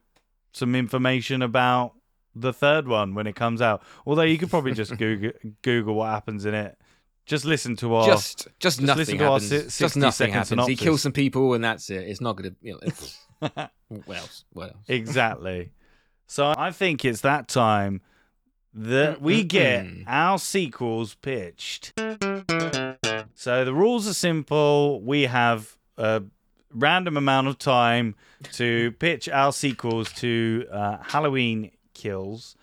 some information about the third one when it comes out. Although you could probably just (laughs) Google Google what happens in it. Just listen to our. just, just nothing listen to our happens. si- just nothing happens. He kills some people, and that's it. It's not gonna. You know, (laughs) what else? What else? exactly. So I think it's that time that we get our sequels pitched. So the rules are simple. We have a random amount of time to pitch our sequels to uh, Halloween Kills,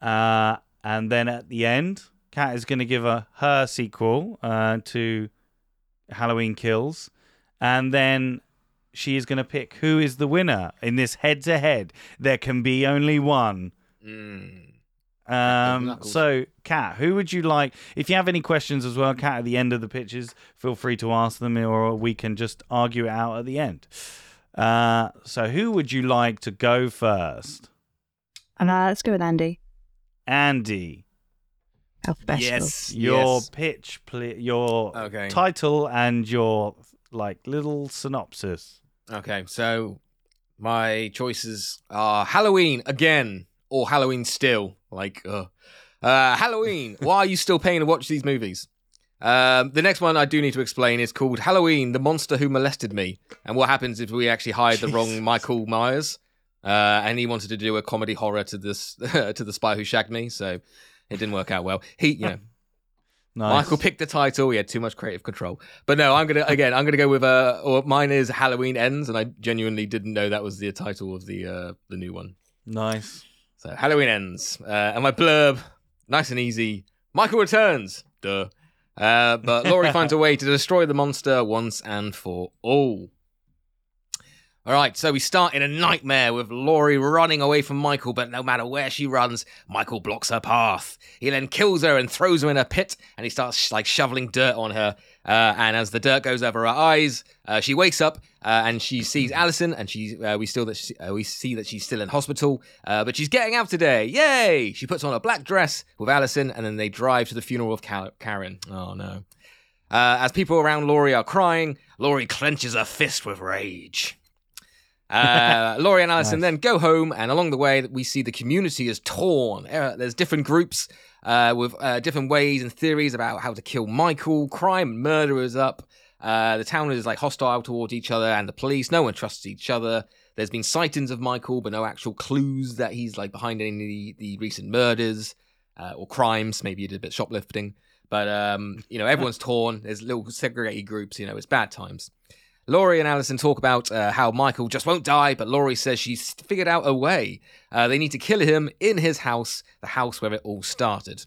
uh, and then at the end, Kat is going to give a her sequel uh, to Halloween Kills, and then she is going to pick who is the winner in this head to head. There can be only one. Mm. Um, so, Kat, who would you like? If you have any questions as well, Kat, at the end of the pitches, feel free to ask them, or we can just argue it out at the end. Uh, so, who would you like to go first? And uh, let's go with Andy. Andy, Alphabetical. Yes. your yes. pitch, pl- your Okay. title, and your like little synopsis. Okay, so my choices are Halloween again or Halloween still. Like, uh, uh, Halloween. (laughs) why are you still paying to watch these movies? Um, the next one I do need to explain is called Halloween: The Monster Who Molested Me. And what happens if we actually hired the wrong (laughs) Michael Myers, uh, and he wanted to do a comedy horror to this (laughs) to the Spy Who Shagged Me, so it didn't work out well. He, you know, (laughs) Nice. Michael picked the title. He had too much creative control. But no, I'm gonna again. I'm gonna go with uh, or mine is Halloween Ends, and I genuinely didn't know that was the title of the uh the new one. nice. So Halloween Ends, uh, and my blurb, nice and easy. Michael returns. Duh. Uh, but Laurie (laughs) finds a way to destroy the monster once and for all. All right, so we start in a nightmare with Laurie running away from Michael, but no matter where she runs, Michael blocks her path. He then kills her and throws her in a pit, and he starts like shoveling dirt on her. Uh, and as the dirt goes over her eyes, uh, she wakes up uh, and she sees Allison, and she uh, we still that she, uh, we see that she's still in hospital, uh, but she's getting out today. Yay! She puts on a black dress with Allison, and then they drive to the funeral of Cal- Karen. Oh no! As people around Laurie are crying, Laurie clenches her fist with rage. Uh, Laurie and Allison Nice. then go home, and along the way, we see the community is torn. Uh, there's different groups uh, with uh, different ways and theories about how to kill Michael. Crime and murder is up. Uh, the town is like hostile towards each other and the police. No one trusts each other. There's been sightings of Michael, but no actual clues that he's like behind any of the, the recent murders uh, or crimes. Maybe he did a bit of shoplifting. But um, you know, everyone's torn. There's little segregated groups. You know, it's bad times. Laurie and Allison talk about uh, how Michael just won't die, but Laurie says she's figured out a way. Uh, they need to kill him in his house, the house where it all started.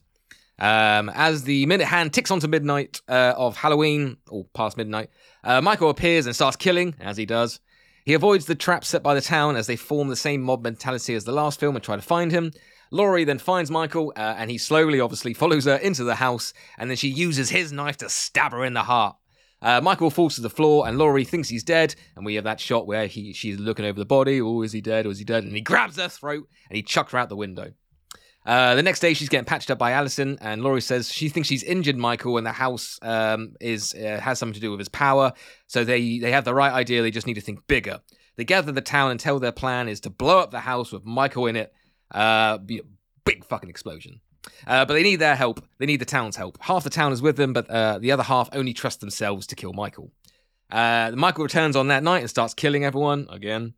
Um, as the minute hand ticks onto midnight uh, of Halloween, or past midnight, uh, Michael appears and starts killing, as he does. He avoids the trap set by the town as they form the same mob mentality as the last film and try to find him. Laurie then finds Michael, uh, and he slowly, obviously, follows her into the house, and then she uses his knife to stab her in the heart. Uh, Michael falls to the floor, and Laurie thinks he's dead, and we have that shot where he she's looking over the body. Oh, is he dead? Or is he dead? And he grabs her throat and he chucks her out the window. Uh, the next day, she's getting patched up by Allison, and Laurie says she thinks she's injured Michael, and the house um, is uh, has something to do with his power. So they they have the right idea. They just need to think bigger. They gather the town and tell their plan is to blow up the house with Michael in it. Uh, be a big fucking explosion. Uh, but they need their help. They need the town's help. Half the town is with them, but uh, the other half only trust themselves to kill Michael. Uh, Michael returns on that night and starts killing everyone again.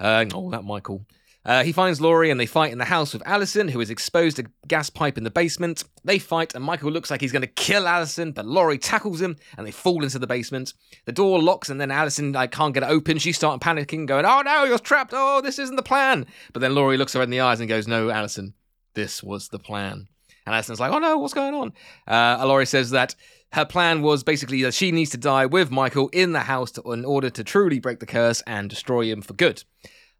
Uh, oh, that Michael. Uh, he finds Laurie and they fight in the house with Allison, who is exposed a gas pipe in the basement. They fight, and Michael looks like he's going to kill Allison, but Laurie tackles him and they fall into the basement. The door locks, and then Allison like, can't get it open. She's starting panicking, going, Oh no, you're trapped. Oh, this isn't the plan. But then Laurie looks her in the eyes and goes, No, Allison, this was the plan. And Allison's like, Oh no, what's going on? Uh, Laurie says that her plan was basically that she needs to die with Michael in the house to, in order to truly break the curse and destroy him for good.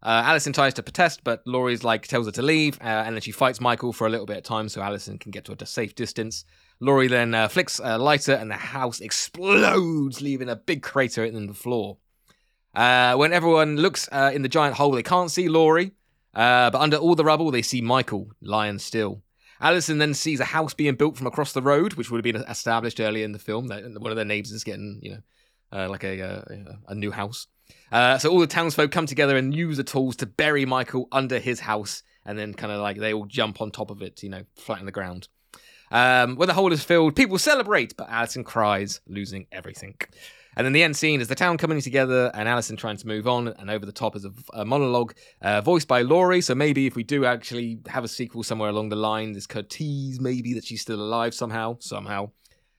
Uh, Allison tries to protest, but Laurie's like tells her to leave, uh, and then she fights Michael for a little bit of time so Allison can get to a safe distance. Laurie then uh, flicks a lighter, and the house explodes, leaving a big crater in the floor. Uh, when everyone looks uh, in the giant hole, they can't see Laurie, uh, but under all the rubble, they see Michael lying still. Allison then sees a house being built from across the road, which would have been established earlier in the film. One of their neighbors is getting, you know, like a, a, a new house. Uh, so all the townsfolk come together and use the tools to bury Michael under his house, and then kind of like they all jump on top of it, you know, flat in the ground. Um, when the hole is filled, people celebrate, but Allison cries, losing everything. And then the end scene is the town coming together and Allison trying to move on. And over the top is a, a monologue uh, voiced by Laurie. So maybe if we do actually have a sequel somewhere along the line, this could tease maybe that she's still alive somehow, somehow.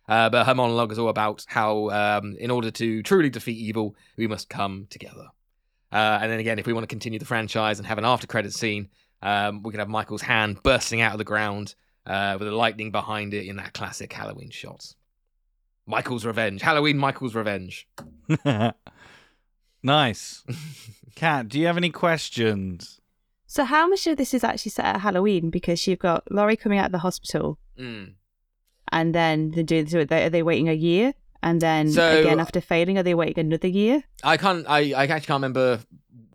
Uh, but her monologue is all about how, um, in order to truly defeat evil, we must come together. Uh, and then again, if we want to continue the franchise and have an after credit scene, um, we can have Michael's hand bursting out of the ground uh, with the lightning behind it in that classic Halloween shot. Michael's Revenge. Halloween Michael's Revenge. (laughs) nice. (laughs) Kat, do you have any questions? So, how much of this is actually set at Halloween? Because you've got Laurie coming out of the hospital, Mm. and then they do. So they, are they waiting a year? And then So- again, after failing, are they waiting another year? I can't. I, I actually can't remember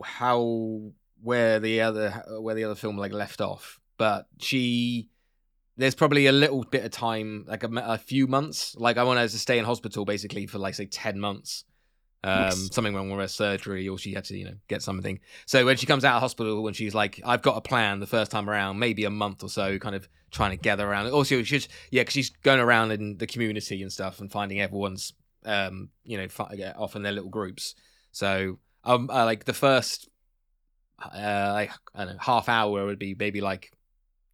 how where the other where the other film like left off. But she, there's probably a little bit of time, like a few months. Like I want her to stay in hospital basically for like say ten months. Um, Yes. something wrong with her surgery, or she had to, you know, get something. So when she comes out of hospital, when she's like, "I've got a plan," the first time around, maybe a month or so, kind of trying to gather around. Also, she's yeah, because she's going around in the community and stuff and finding everyone's, um, you know, off in their little groups. So um, uh, like the first, uh, like I don't know, half hour would be maybe like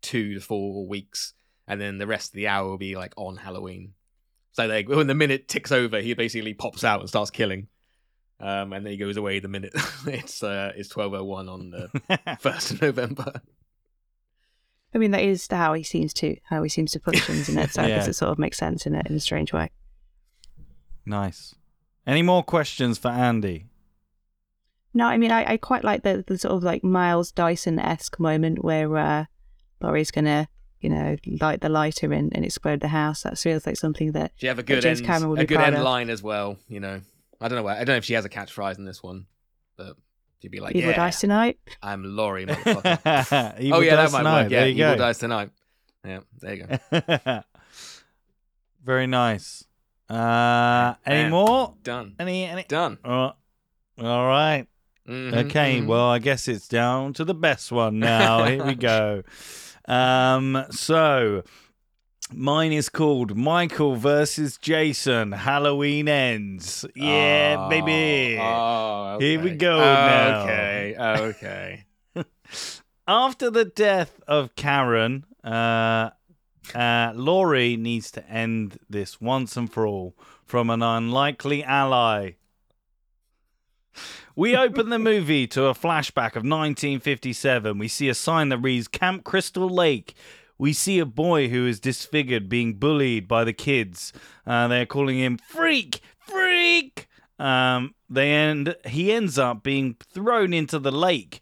two to four weeks, and then the rest of the hour will be like on Halloween. So like when the minute ticks over, he basically pops out and starts killing, um, and then he goes away the minute (laughs) it's uh, it's twelve oh one on the (laughs) first of November. I mean, that is how he seems to how he seems to function, isn't it? So I guess it sort of makes sense in a, in a strange way. nice. Any more questions for Andy? No, I mean, I, I quite like the, the sort of like Miles Dyson esque moment where uh, Laurie's gonna, you know, light the lighter and, and explode the house. That feels like something that She have a good James end, Cameron would a good end of. line as well. You know, I don't know. Where, I don't know if she has a catchphrase in this one, but she'd be like, evil "Yeah, dies tonight. I'm Laurie, (laughs) motherfucker." Oh yeah, Dies that might Tonight. work. Yeah, there you Evil go. Dies Tonight. Yeah, there you go. (laughs) Very nice. Uh, any more? Done. Any? Any? Done. Uh, all right. Mhm, Okay. mhm. Well, I guess it's down to the best one now. Here we go. (laughs) Um. So. Mine is called Michael versus Jason. Halloween ends. Yeah, Oh, baby. Oh, Here we okay. go now. Okay. Okay. (laughs) After the death of Karen, uh, uh, Laurie needs to end this once and for all from an unlikely ally. We open the movie to a flashback of 1957. We see a sign that reads Camp Crystal Lake. We see a boy who is disfigured being bullied by the kids. Uh, they're calling him Freak, Freak. Um, they end. He ends up being thrown into the lake.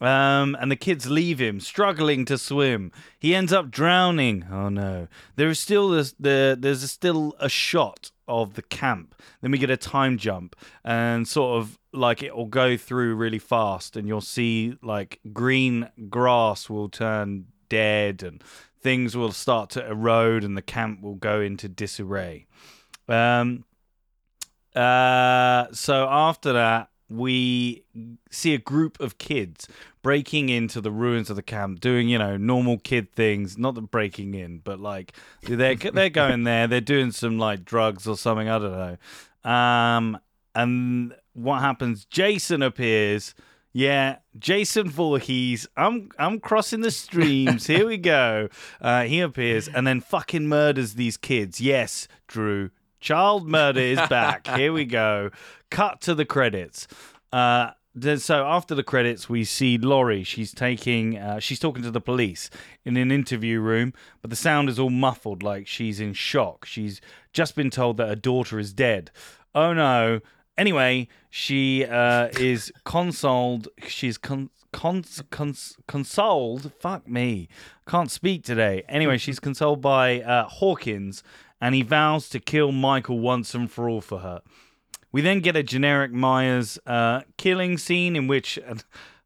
Um, and the kids leave him, struggling to swim. He ends up drowning. Oh no! There is still this, the there's still a shot of the camp. Then we get a time jump, and sort of like it will go through really fast, and you'll see like green grass will turn dead, and things will start to erode, and the camp will go into disarray. Um, uh, so after that, we see a group of kids breaking into the ruins of the camp, doing you know normal kid things. Not the breaking in, but like they're they're (laughs) going there. They're doing some like drugs or something. I don't know. Um, and what happens? Jason appears. Yeah, Jason Voorhees. I'm I'm crossing the streams. Here we go. (laughs) Uh, he appears and then fucking murders these kids. Yes, Drew. Child murder is back. Here we go. Cut to the credits. Uh, so after the credits, we see Laurie. She's taking, uh, she's talking to the police in an interview room, but the sound is all muffled, like she's in shock. She's just been told that her daughter is dead. Oh no! Anyway, she uh, is consoled. She's con- cons- cons- consoled. Fuck me, can't speak today. Anyway, she's consoled by uh, Hawkins, and he vows to kill Michael once and for all for her. We then get a generic Myers uh, killing scene in which an,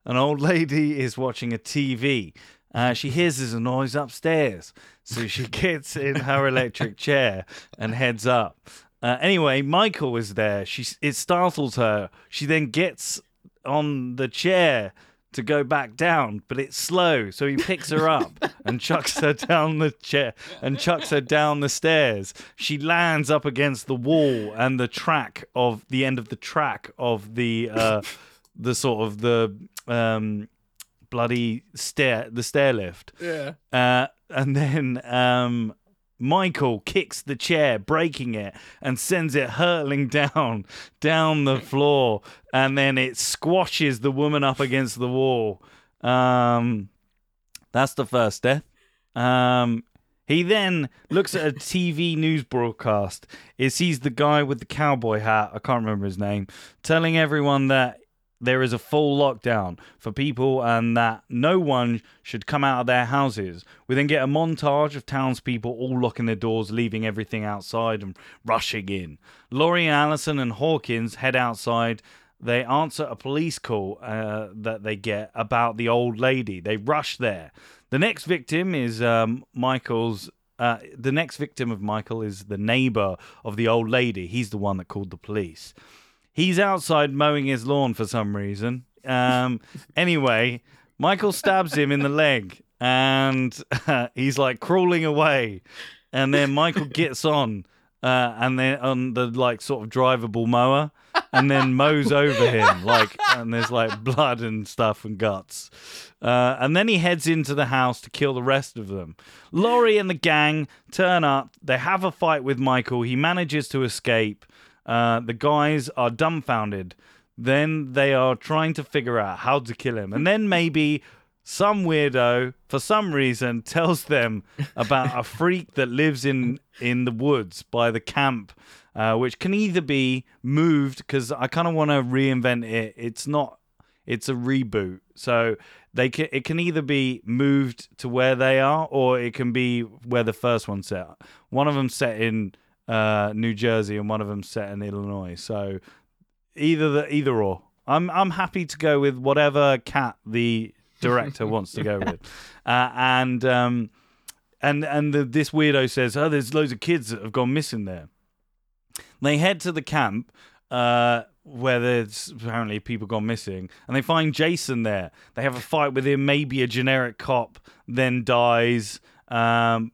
an old lady is watching a TV. Uh, she hears there's a noise upstairs, so she (laughs) gets in her electric chair and heads up. Uh, anyway, Michael is there. She it startles her. She then gets on the chair to go back down, but it's slow, so he picks her up (laughs) and chucks her down the chair and chucks her down the stairs. She lands up against the wall and the track of the end of the track of the uh, (laughs) the sort of the um, bloody stair the stair lift. Yeah. Uh, and then um, Michael kicks the chair, breaking it, and sends it hurtling down down the floor, and then it squashes the woman up against the wall. Um, that's the first death. Um, he then looks at a TV news broadcast. It sees the guy with the cowboy hat, I can't remember his name, telling everyone that there is a full lockdown for people and that no one should come out of their houses. We then get a montage of townspeople all locking their doors, leaving everything outside and rushing in. Laurie, Allison, and Hawkins head outside. They answer a police call uh, that they get about the old lady. They rush there. The next victim is um, Michael's. Uh, the next victim of Michael is the neighbor of the old lady. He's the one that called the police. He's outside mowing his lawn for some reason. Um, (laughs) anyway, Michael stabs him in the leg and he's like crawling away. And then Michael (laughs) gets on uh, and then on the like sort of drivable mower and then mows over him like and there's like blood and stuff and guts. Uh, and then he heads into the house to kill the rest of them. Laurie and the gang turn up. They have a fight with Michael. He manages to escape. Uh, the guys are dumbfounded. Then they are trying to figure out how to kill him. And then maybe some weirdo, for some reason, (laughs) tells them about a freak that lives in, in the woods by the camp, uh, which can either be moved, because I kind of want to reinvent it. It's not, it's a reboot. So they can, it can either be moved to where they are, or it can be where the first one set. One of them set in uh, New Jersey, and one of them set in Illinois. So either the either or. I'm I'm happy to go with whatever Kat the director wants to go (laughs) with, uh, and um, and and the, this weirdo says, "Oh, there's loads of kids that have gone missing there." They head to the camp. Uh, where there's apparently people gone missing, and they find Jason there. They have a fight with him, maybe a generic cop, then dies. Um,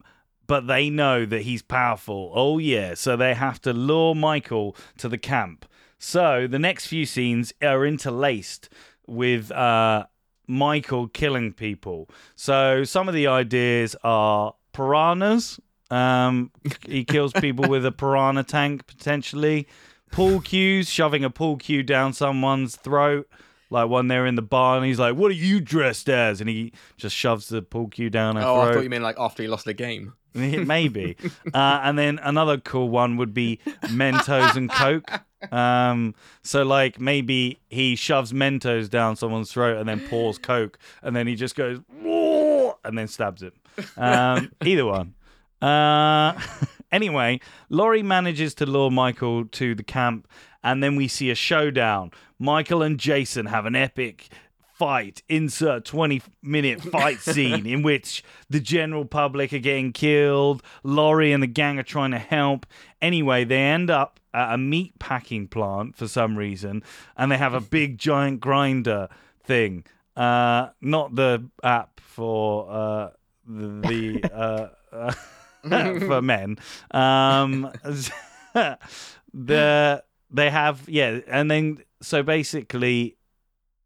but they know that he's powerful. Oh, yeah. So they have to lure Michael to the camp. So the next few scenes are interlaced with uh, Michael killing people. So some of the ideas are piranhas. Um, he kills people with a piranha tank potentially. Pool cues, shoving a pool cue down someone's throat. Like when they're in the bar and he's like, "What are you dressed as?" and he just shoves the pool cue down her Oh, throat. I thought you meant like after he lost the game. (laughs) Maybe. Uh, and then another cool one would be Mentos and Coke. Um, so like maybe he shoves Mentos down someone's throat and then pours Coke, and then he just goes and then stabs him. Um, either one. Uh, (laughs) anyway, Laurie manages to lure Michael to the camp, and then we see a showdown. Michael and Jason have an epic fight, insert 20 minute fight (laughs) scene in which the general public are getting killed. Laurie and the gang are trying to help. Anyway, they end up at a meat packing plant for some reason, and they have a (laughs) big giant grinder thing. Uh, not the app for uh, the, (laughs) uh, uh, for men. Um, the they have yeah, and then so basically,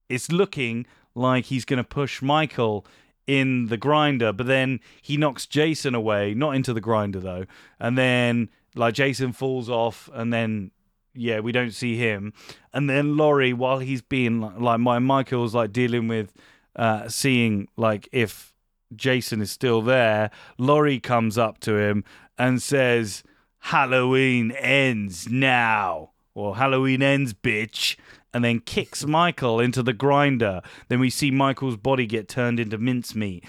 it's looking like he's going to push Michael in the grinder, but then he knocks Jason away, not into the grinder though, and then like Jason falls off, and then yeah, we don't see him, and then Laurie, while he's being like my Michael's like dealing with uh seeing like if Jason is still there, Laurie comes up to him and says, Halloween ends now. Or Halloween ends, bitch. And then kicks Michael into the grinder. Then we see Michael's body get turned into mincemeat.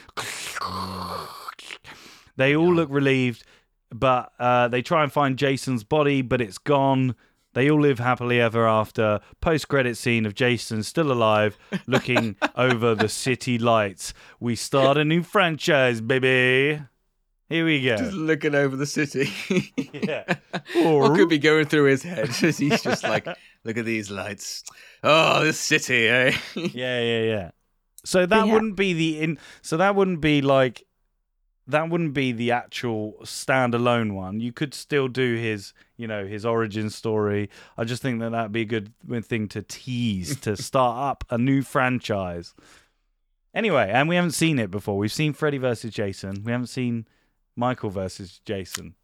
they all look relieved, but uh, they try and find Jason's body, but it's gone. They all live happily ever after. Post credit scene of Jason still alive, looking (laughs) over the city lights. We start a new franchise, baby. Here we go. Just looking over the city. (laughs) Yeah. what could be going through his head as he's just like, look at these lights. Oh, this city, eh? (laughs) Yeah, yeah, yeah. So that Yeah. wouldn't be the in. So that wouldn't be like. That wouldn't be the actual standalone one. You could still do his, you know, his origin story. I just think that that'd be a good thing to tease to (laughs) start up a new franchise. Anyway, and we haven't seen it before. We've seen Freddy versus Jason. We haven't seen Michael versus Jason.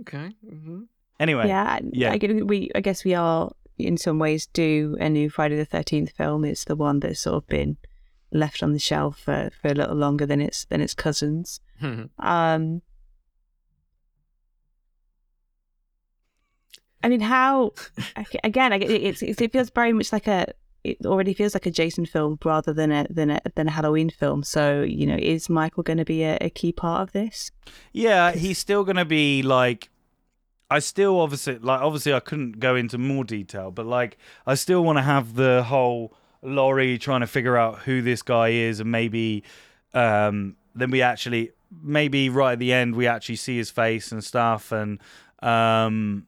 okay. hmm Anyway, yeah, yeah. I, we I guess we are in some ways do a new Friday the Thirteenth film. It's the one that's sort of been left on the shelf for, for a little longer than its than its cousins. Um, I mean, how again? I, it's, it's it feels very much like a. It already feels like a Jason film rather than a than a than a Halloween film. So you know, is Michael going to be a, a key part of this? Yeah, he's still gonna be like. I still obviously like obviously I couldn't go into more detail, but like I still want to have the whole Laurie trying to figure out who this guy is, and maybe um, then we actually maybe right at the end we actually see his face and stuff, and um,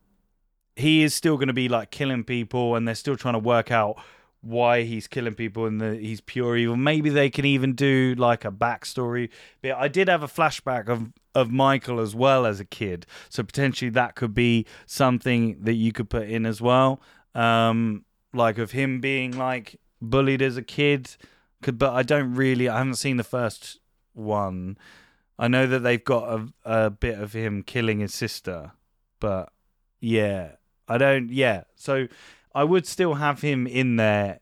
he is still going to be like killing people, and they're still trying to work out why he's killing people and that he's pure evil. Maybe they can even do like a backstory. But I did have a flashback of of Michael as well as a kid, so potentially that could be something that you could put in as well. Um, like of him being like bullied as a kid. Could, but I don't really. I haven't seen the first one. I know that they've got a, a bit of him killing his sister, but yeah, I don't. Yeah, so I would still have him in there.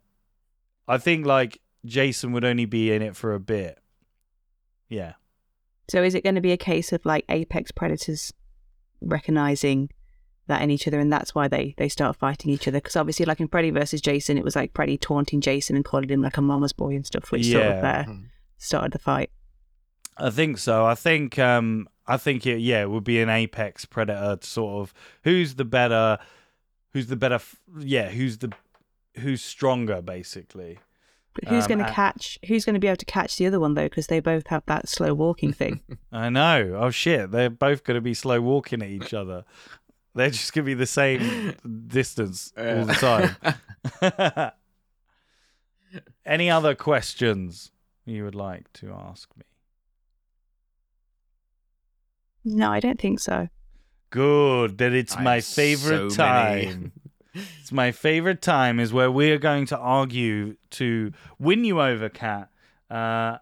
I think like Jason would only be in it for a bit. Yeah. So is it going to be a case of like apex predators recognizing that in each other, and that's why they they start fighting each other? Because obviously, like in Freddy versus Jason, it was like Freddy taunting Jason and calling him like a mama's boy and stuff, which sort of Yeah. uh, started the fight. I think so. I think um I think it yeah, it would be an apex predator sort of who's the better who's the better f- yeah, who's the who's stronger basically. But who's Um, going to catch? Who's going to be able to catch the other one though? Because they both have that slow walking thing. (laughs) I know. Oh shit, they're both going to be slow walking at each other. They're just going to be the same (laughs) distance all the time. (laughs) Any other questions you would like to ask me? no, I don't think so. Good. That it's I my favorite so time. (laughs) it's my favorite time is where we're going to argue to win you over, Kat. Uh,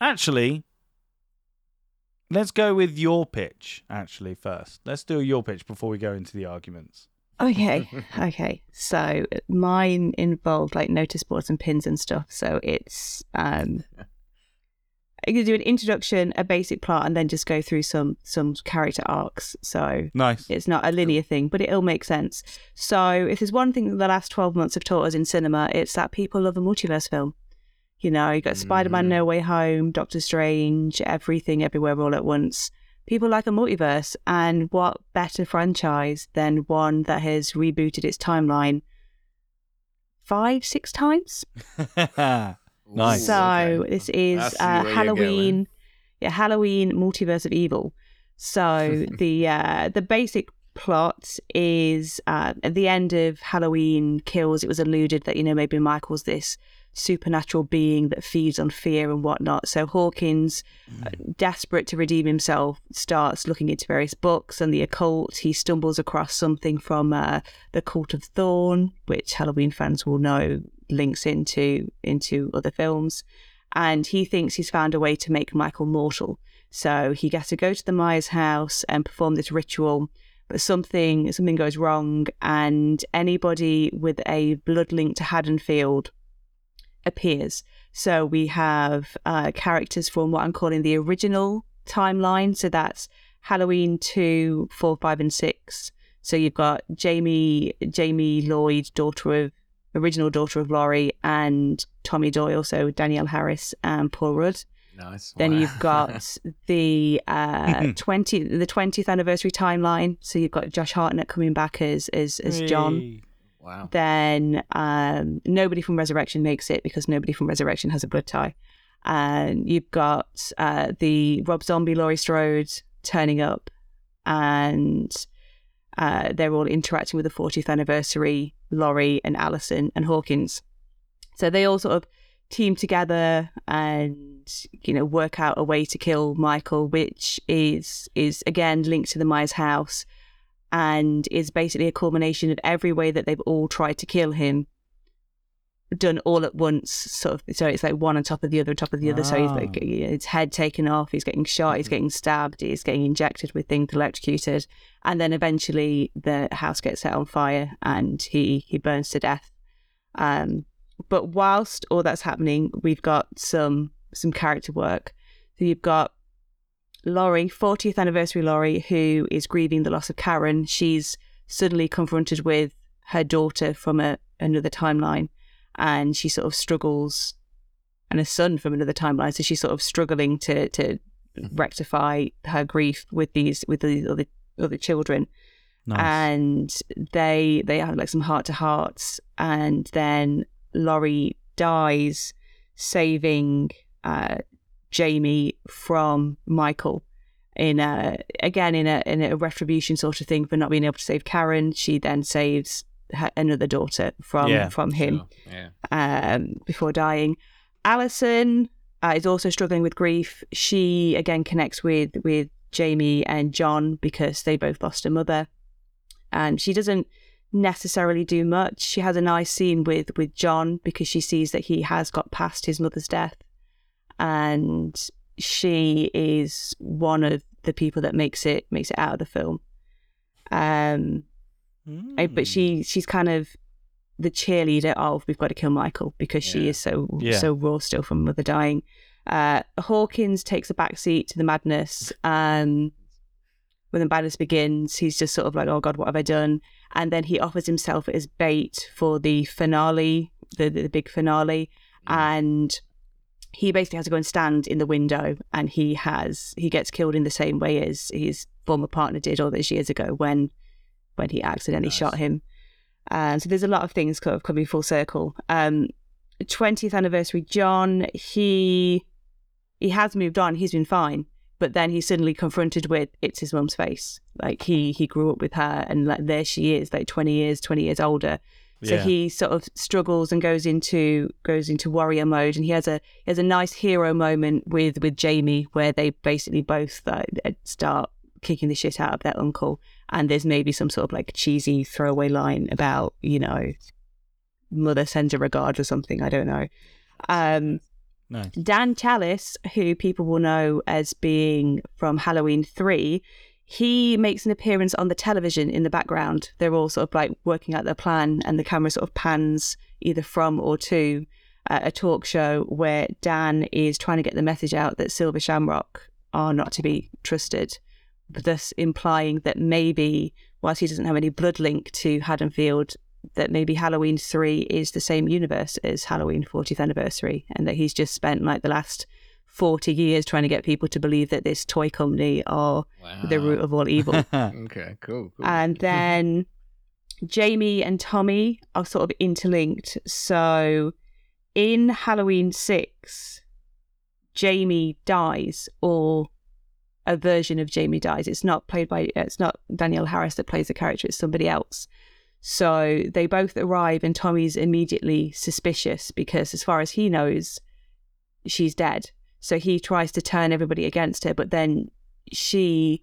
actually, let's go with your pitch. Actually, first, let's do your pitch before we go into the arguments. Okay, (laughs) okay. So mine involved like notice boards and pins and stuff. So it's um, I could do an introduction, a basic plot, and then just go through some some character arcs. So Nice. it's not a linear thing, but it'll make sense. So if there's one thing that the last twelve months have taught us in cinema, it's that people love a multiverse film. You know, you got Spider-Man. No mm. Way Home, Doctor Strange, everything, everywhere, all at once. People like a multiverse, and what better franchise than one that has rebooted its timeline five, six times? (laughs) Nice. So okay. this is uh, Halloween, yeah, Halloween multiverse of evil. So (laughs) the uh, the basic plot is uh, at the end of Halloween Kills, it was alluded that, you know, maybe Michael's this supernatural being that feeds on fear and whatnot. So Hawkins, uh, desperate to redeem himself, starts looking into various books and the occult. He stumbles across something from uh, the Cult of Thorn, which Halloween fans will know links into into other films. And he thinks he's found a way to make Michael mortal. So he gets to go to the Myers house and perform this ritual but something something goes wrong and anybody with a blood link to Haddonfield appears. So we have uh, characters from what I'm calling the original timeline. So that's Halloween 2, 4, 5, and 6. So you've got Jamie Jamie Lloyd, daughter of original daughter of Laurie, and Tommy Doyle, so Danielle Harris and Paul Rudd. Nice. Then Wow. you've got (laughs) the uh, (laughs) twenty the twentieth anniversary timeline. So you've got Josh Hartnett coming back as as, as John. Wow. Then um, nobody from Resurrection makes it because nobody from Resurrection has a blood tie. And you've got uh, the Rob Zombie, Laurie Strode turning up, and uh, they're all interacting with the 40th anniversary, Laurie and Allison and Hawkins. So they all sort of team together and you know work out a way to kill Michael, which is is again linked to the Myers house and is basically a culmination of every way that they've all tried to kill him done all at once sort of so it's like one on top of the other on top of the other. So he's like Ah. his head taken off he's getting shot he's getting stabbed he's getting injected with things electrocuted and then eventually the house gets set on fire and he he burns to death. Um but whilst all that's happening we've got some some character work. So you've got Laurie, 40th anniversary Laurie, who is grieving the loss of Karen. She's suddenly confronted with her daughter from a, another timeline and she sort of struggles, and a son from another timeline. So she's sort of struggling to, to rectify her grief with these, with the other, other children Nice. and they they have like some heart to hearts and then Laurie dies saving uh Jamie from Michael in a again in a in a retribution sort of thing for not being able to save Karen she then saves her, another daughter from Yeah, from him Sure. Yeah. um, before dying. Allison uh, is also struggling with grief. She again connects with with Jamie and John because they both lost a mother, and she doesn't necessarily do much. She has a nice scene with with John because she sees that he has got past his mother's death, and she is one of the people that makes it makes it out of the film. Um, I- Hmm. but she she's kind of the cheerleader of we've got to kill Michael because she is so Yeah. so raw still from mother dying. Uh, Hawkins takes a back seat to the madness. Um, when the madness begins, he's just sort of like, "Oh God, what have I done?" And then he offers himself as bait for the finale, the the, the big finale, and he basically has to go and stand in the window, and he has he gets killed in the same way as his former partner did all those years ago when when he accidentally Nice. shot him. And so there's a lot of things kind of coming full circle. Um, 20th anniversary John, he he has moved on. He's been fine, but then he's suddenly confronted with it's his mum's face. Like he he grew up with her, and like there she is, like 20 years 20 years older. So Yeah. he sort of struggles and goes into goes into warrior mode, and he has a he has a nice hero moment with with Jamie where they basically both uh, start kicking the shit out of their uncle, and there's maybe some sort of like cheesy throwaway line about you know mother sends a regard or something. I don't know. Um, Nice. Dan Challis, who people will know as being from Halloween 3, he makes an appearance on the television in the background. They're all sort of like working out their plan, and the camera sort of pans either from or to uh, a talk show where Dan is trying to get the message out that Silver Shamrock are not to be trusted, thus implying that maybe, whilst he doesn't have any blood link to Haddonfield, that maybe Halloween 3 is the same universe as Halloween 40th anniversary and that he's just spent like the last 40 years trying to get people to believe that this toy company are Wow. the root of all evil. (laughs) (laughs) Okay, cool. cool. and then Jamie and Tommy are sort of interlinked. So in Halloween 6, Jamie dies or a version of Jamie dies. It's not played by it's not Danielle Harris that plays the character. It's somebody else. So they both arrive, and Tommy's immediately suspicious because, as far as he knows, she's dead. So he tries to turn everybody against her, but then she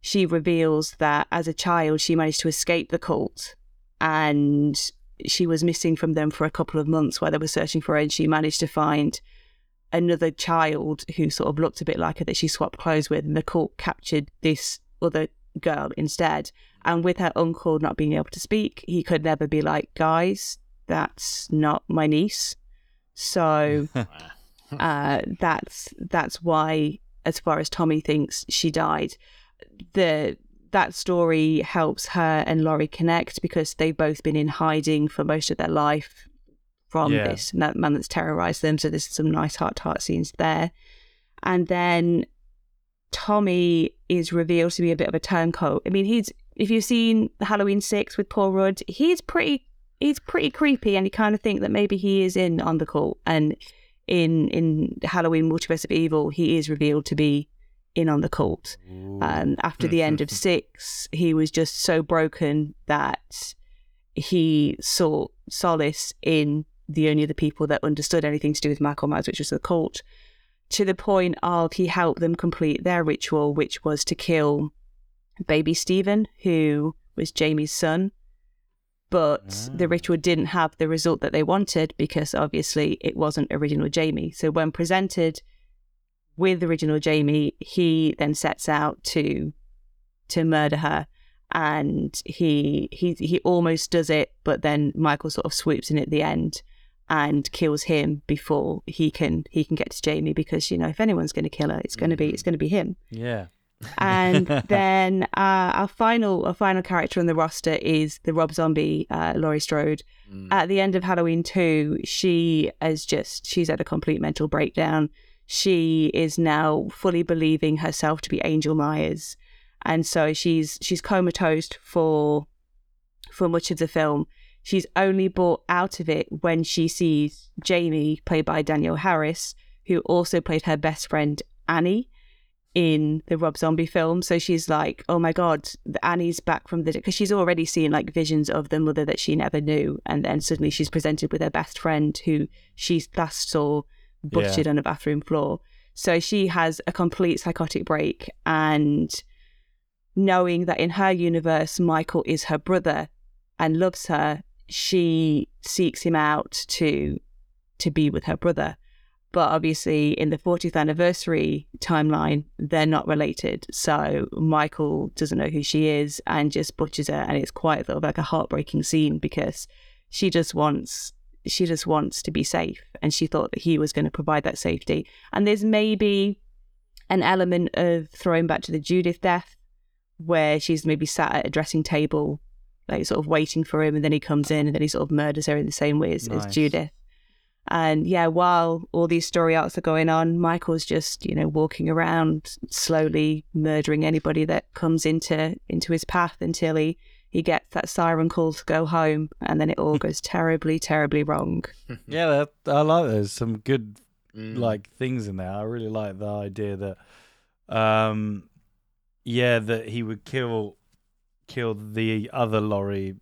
she reveals that as a child she managed to escape the cult and she was missing from them for a couple of months while they were searching for her and she managed to find another child who sort of looked a bit like her that she swapped clothes with and the cult captured this other girl instead. And with her uncle not being able to speak he could never be like guys that's not my niece. So (laughs) uh, that's that's why as far as tommy thinks she died the that story helps her and Laurie connect because they've both been in hiding for most of their life from Yeah. this and that man that's terrorized them. So there's some nice heart to heart scenes there. And then Tommy is revealed to be a bit of a turncoat. I mean, he's if you've seen Halloween Six with Paul Rudd, he's pretty he's pretty creepy, and you kind of think that maybe he is in on the cult. And in in Halloween Multiverse of Evil, he is revealed to be in on the cult. Um, after the end of (laughs) six, he was just so broken that he sought solace in the only other people that understood anything to do with Michael Myers, which was the cult, to the point of he helped them complete their ritual, which was to kill baby Stephen, who was Jamie's son. But the mm. ritual didn't have the result that they wanted because obviously it wasn't original Jamie. So when presented with original Jamie, he then sets out to to murder her, and he he he almost does it, but then Michael sort of swoops in at the end and kills him before he can he can get to Jamie because you know if anyone's going to kill her, it's going to be it's mm. going to be him. Yeah. And (laughs) then uh, our final our final character on the roster is the Rob Zombie, uh, Laurie Strode. Mm. At the end of Halloween two, she is just she's had a complete mental breakdown. She is now fully believing herself to be Angel Myers, and so she's she's comatose for for much of the film. She's only brought out of it when she sees Jamie, played by Danielle Harris, who also played her best friend Annie in the Rob Zombie film. So she's like, "Oh my god, Annie's back from the because she's already seen like visions of the mother that she never knew, and then suddenly she's presented with her best friend who she last saw butchered on a bathroom floor. So she has a complete psychotic break, and knowing that in her universe Michael is her brother and loves her, she seeks him out to to be with her brother. But obviously, in the 40th anniversary timeline, they're not related. So Michael doesn't know who she is and just butchers her, and it's quite sort of like a heartbreaking scene because she just wants she just wants to be safe, and she thought that he was going to provide that safety. And there's maybe an element of throwing back to the Judith death, where she's maybe sat at a dressing table, like sort of waiting for him, and then he comes in, and then he sort of murders her in the same way as, as Judith. And yeah, while all these story arcs are going on, Michael's just you know walking around slowly murdering anybody that comes into into his path until he he gets that siren call to go home, and then it all (laughs) goes terribly, terribly wrong. (laughs) Yeah, that, I like there's some good Mm. like things in there. I really like the idea that um yeah, that he would kill kill the other Laurie,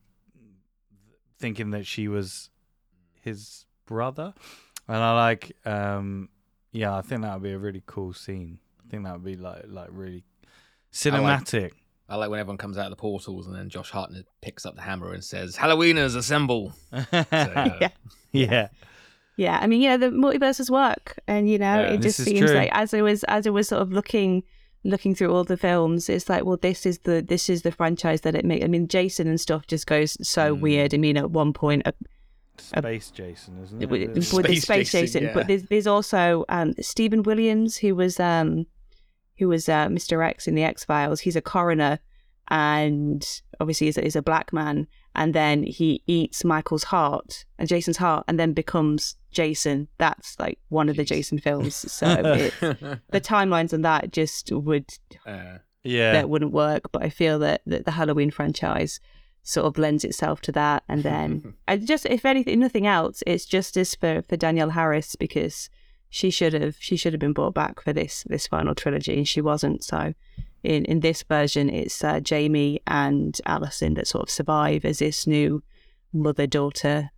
thinking that she was his brother. And I like um yeah, I think that would be a really cool scene. I think that would be like like really cinematic. I like when everyone comes out of the portals and then Josh Hartnett picks up the hammer and says, Halloweeners, assemble. (laughs) yeah. yeah. Yeah, I mean, you know, the multiverses work, and you know, Yeah, it just seems true. like as I was as I was sort of looking looking through all the films, it's like, well, this is the this is the franchise that it makes. I mean, Jason and stuff just goes so Mm. weird. I mean, at one point, uh, Space Jason, isn't it? with, with the Space space Jason, Jason, yeah. but there's there's also um, Steven Williams who was um who was uh, Mr. X in the X Files. He's a coroner, and obviously is a, is a black man. And then he eats Michael's heart and Jason's heart, and then becomes Jason. That's like one of the Jason films. (laughs) So it, the timelines on that just would uh, yeah. that wouldn't work. But I feel that, that the Halloween franchise sort of lends itself to that. And then (laughs) I just, if anything, nothing else, it's justice for for Danielle Harris because she should have she should have been brought back for this this final trilogy, and she wasn't. So, in in this version, it's uh, Jamie and Allison that sort of survive as this new mother daughter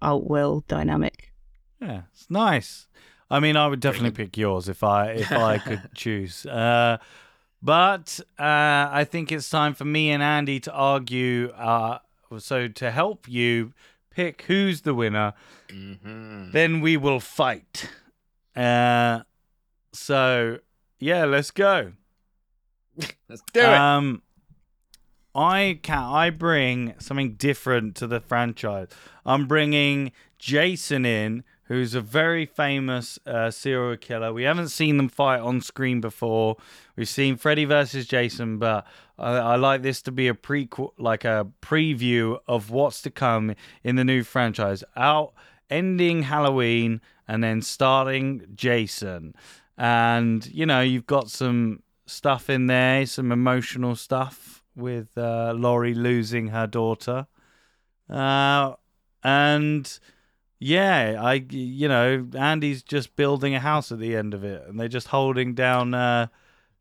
alt will dynamic. Yeah, it's nice. I mean, I would definitely pick yours if I if I could (laughs) choose. Uh, but uh, I think it's time for me and Andy to argue. Uh, so to help you pick who's the winner, Mhm. then we will fight. Uh, so yeah, let's go. (laughs) Let's do it. Um, I can I bring something different to the franchise. I'm bringing Jason in, who's a very famous uh, serial killer. We haven't seen them fight on screen before. We've seen Freddy versus Jason, but I, I like this to be a prequel, like a preview of what's to come in the new franchise. Out ending Halloween and then starting Jason, and you know you've got some stuff in there, some emotional stuff with uh, Laurie losing her daughter. Uh, and yeah, I you know Andy's just building a house at the end of it, and they're just holding down. Uh,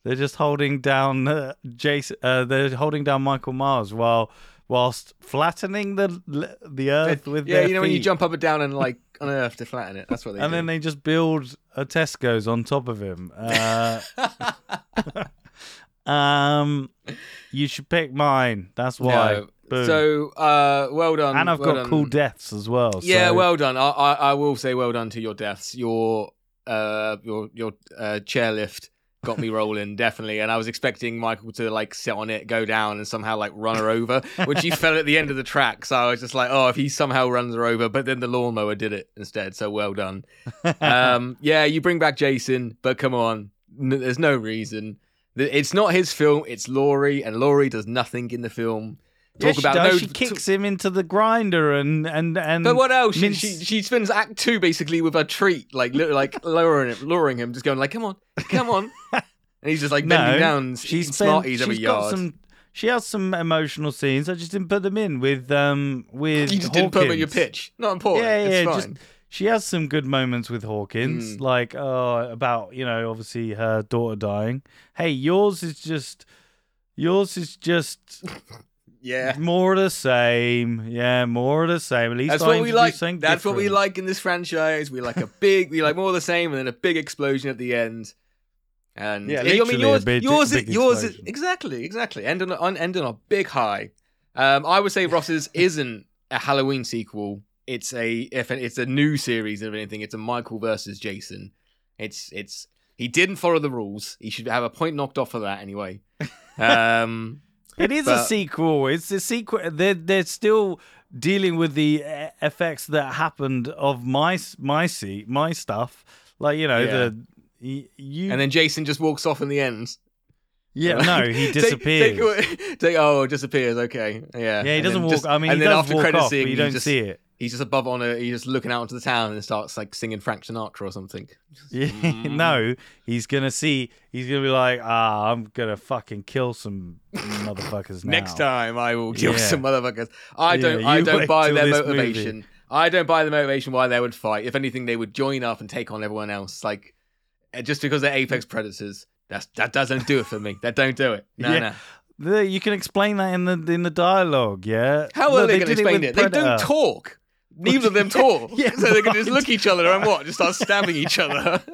they're just holding down uh, Jason. Uh, they're holding down Michael Myers while whilst flattening the the earth with yeah, you know when you jump up and down and like on earth to flatten it. That's what they and do. then they just build a Tesco's on top of him. Uh, (laughs) (laughs) um, you should pick mine. That's why. No. Boom. So, uh, well done. and I've well got done. cool deaths as well. Yeah, so- well done. I, I I will say well done to your deaths. Your uh your your uh, chairlift got me rolling (laughs) definitely, and I was expecting Michael to like sit on it, go down, and somehow like run her over (laughs) when she fell at the end of the track. So I was just like, oh, if he somehow runs her over, but then the lawnmower did it instead. So well done. (laughs) um, yeah, you bring back Jason, but come on, n- there's no reason. It's not his film. It's Laurie, and Laurie does nothing in the film. Talk she about no. she kicks him into the grinder and and and. But what else? She, mince- she she spends Act Two basically with a treat, like like (laughs) lowering him, luring him, just going like, "Come on, come on," (laughs) and he's just like bending no, down, she's Smarties every she's got yard. some. She has some emotional scenes. I just didn't put them in with um with. you just didn't put him at your pitch. Not important. Yeah, yeah, it's just she has some good moments with Hawkins, Mm. like oh about you know obviously her daughter dying. Hey, yours is just yours is just Yeah. more of the same. Yeah, more of the same. At least That's what we like. That's what we like in this franchise. We like a big, we like more of the same, and then a big explosion at the end. And Yeah, I mean, yours, big- yours, big is, yours is exactly, exactly. End on, on end on a big high. Um, I would say Ross's (laughs) isn't a Halloween sequel. It's a if it's a new series of anything. It's a Michael versus Jason. It's it's he didn't follow the rules. He should have a point knocked off for that anyway. (laughs) Um, It is a sequel. It's a sequel. They're they're still dealing with the uh, effects that happened of my my seat my stuff. Like you know Yeah. the you and then Jason just walks off in the end. yeah (laughs) no he disappears. Take, (laughs) away- take- oh, disappears. Okay, yeah. yeah, he And doesn't walk. just- I mean, and he then after walk credit off, but scene, you he don't just, see it. He's just above on a. He's just looking out into the town and starts like singing Frank Sinatra or something. Yeah, Mm. no, he's gonna see. He's gonna be like, ah, I'm gonna fucking kill some motherfuckers (laughs) now. Next time, I will kill Yeah. some motherfuckers. I don't. I don't buy their this motivation. I don't buy the motivation why they would fight. If anything, they would join up and take on everyone else. Like eh, just because they're apex predators. That's that doesn't do it for me. That don't do it. No, Yeah. no. The- you can explain that in the in the dialogue. Yeah. How Look, are they, going to explain with it? They don't talk. Neither of them (laughs) talk. (laughs) Yeah, so they can just right. look each other and what? Just start stabbing each other. (laughs)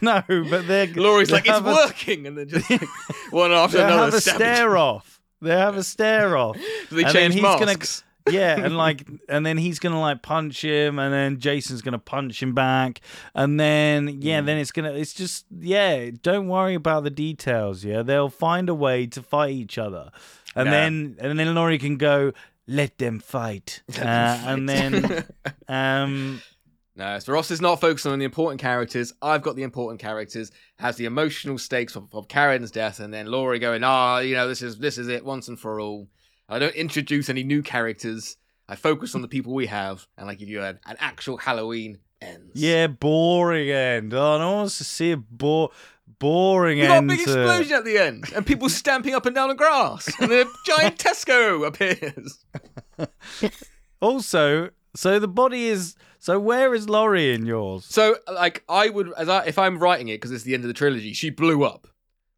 No, but they're Laurie's they like, it's a- working. And then just like, one after They another. have a stare off. They have a stare off. So they and change he's gonna- masks. Yeah, and like, and then he's gonna like punch him, and then Jason's gonna punch him back, and then yeah, Mm. then it's gonna, it's just yeah. Don't worry about the details. Yeah, they'll find a way to fight each other, and Nah. then and then Laurie can go, let them fight, uh, and then (laughs) um, No, so Ross is not focusing on the important characters. I've got the important characters. Has the emotional stakes of, of Karen's death, and then Laurie going, "Ah, you know, this is this is it once and for all." I don't introduce any new characters. I focus on the people we have, and I give you an, an actual Halloween ends. yeah, boring end. Oh, no one wants to see a bo- boring You got a big to- explosion at the end, and people stamping up and down the grass, and then a (laughs) giant Tesco appears. (laughs) Also, so the body is So where is Laurie in yours? So, like, I would, as I, if I'm writing it because it's the end of the trilogy, she blew up.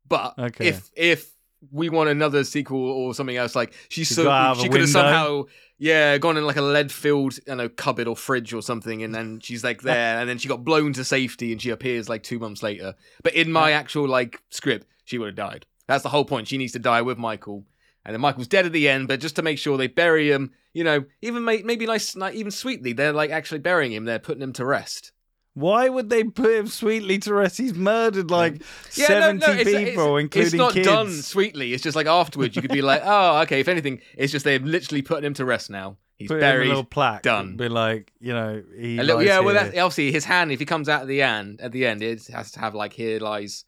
But Okay. if if we want another sequel or something else, like she's She so got out of she could have somehow, yeah, gone in like a lead filled, you know, cupboard or fridge or something, and then she's like there, and then she got blown to safety, and she appears like two months later. But in my actual like script, she would have died. That's the whole point. She needs to die with Michael. And then Michael's dead at the end, but just to make sure they bury him, you know, even may- maybe nice, like, even sweetly, they're like actually burying him. They're putting him to rest. Why would they put him sweetly to rest? He's murdered like Yeah, seventy no, it's, people, it's, including kids. it's not kids. done sweetly. It's just like afterwards, you could be like, oh, okay. If anything, it's just they're literally putting him to rest now. He's Put buried. a little plaque. done. Be like, you know, he A little, yeah, well, that's obviously his hand. If he comes out at the end, at the end, it has to have like here lies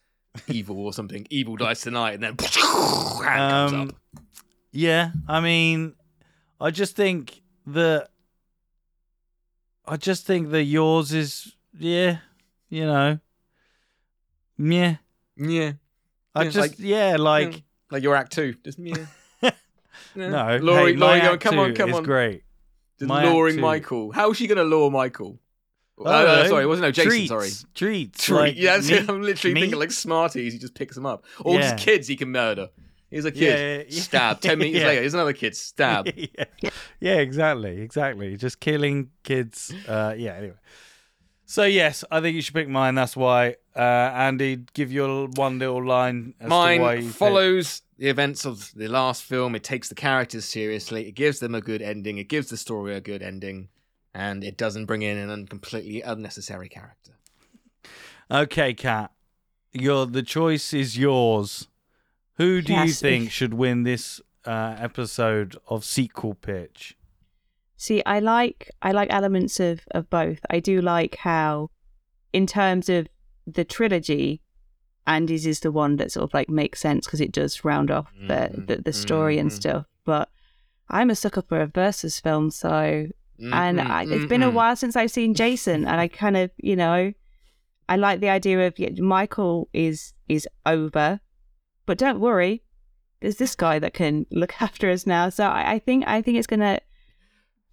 evil or something. Evil dies tonight, and then (laughs) hand comes Um, up. Yeah, I mean, I just think that I just think that yours is yeah, you know, yeah. Yeah, I Yeah, just like- yeah, like like your act two. Just yeah. (laughs) No, Laurie, hey, my Laurie going, act come on, two come is on. great. Just My act luring two. Michael. How is she going to lure Michael? Oh, I no, don't know. sorry, it wasn't no Jason. treats, Sorry. treats, Treat. like yeah, that's it. meat- I'm literally meat. thinking like Smarties. He just picks them up. Or Yeah. just kids he can murder. He's a kid. Yeah, yeah, Stab. Ten (laughs) minutes yeah. later, here's another kid. Stab. yeah. (laughs) yeah, exactly, exactly. Just killing kids. Uh, yeah. Anyway, so yes, I think you should pick mine. That's why. Uh, Andy, give your one little line. As to why Mine you picked- follows the events of the last film. It takes the characters seriously. It gives them a good ending. It gives the story a good ending. And it doesn't bring in an completely unnecessary character. Okay, Kat, your the choice is yours. Who do you think should win this uh, episode of sequel pitch? See, I like I like elements of of both. I do like how, in terms of the trilogy, Andy's is the one that sort of like makes sense because it does round off the Mhm, the, the story and mhm. stuff. But I'm a sucker for a versus film, so and Mhm, I, it's been a mhm. while since I've seen (laughs) Jason, and I kind of you know, I like the idea of yeah, Michael is is over, but don't worry, there's this guy that can look (laughs) after us now. So I, I think I think it's gonna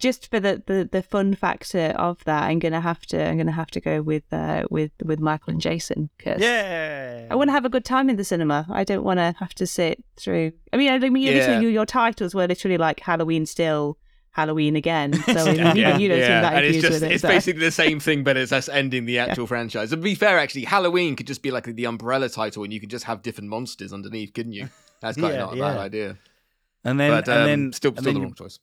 just for the, the the fun factor of that. I'm gonna have to I'm gonna have to go with uh with with Michael and Jason because Yeah, I want to have a good time in the cinema. I don't want to have to sit through. I mean, I mean, Yeah. literally, your, your titles were literally like Halloween still, Halloween again. (laughs) So I mean, yeah, you don't seem that and it's just with it. it's so- basically the same thing, but it's us ending the (laughs) actual franchise. To be fair, actually, Halloween could just be like the umbrella title, and you could just have different monsters underneath, couldn't you? That's quite (laughs) Yeah, not a yeah. bad idea. and then but um, and then still, and still then the you- wrong choice.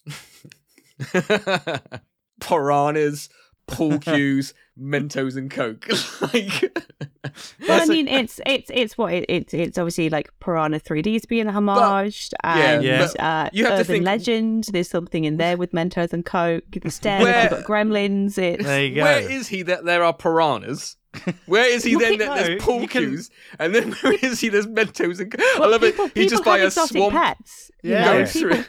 (laughs) Piranhas, pool (laughs) cues, Mentos, and Coke. (laughs) like, Well, I That's a- mean, it's it's it's what it, it's it's obviously like Piranha 3D is being homaged, and Yeah. uh, you have to think- Legend. There's something in there with Mentos and Coke. The stairs, Where- you've got Gremlins. It's There you go. where is he that there are piranhas? Where is he then that there's pool you can- cues? And then where is he there's Mentos and Coke? I love people, it. He just buy have a exotic swamp. pets. you Yeah. know, Goes people- through.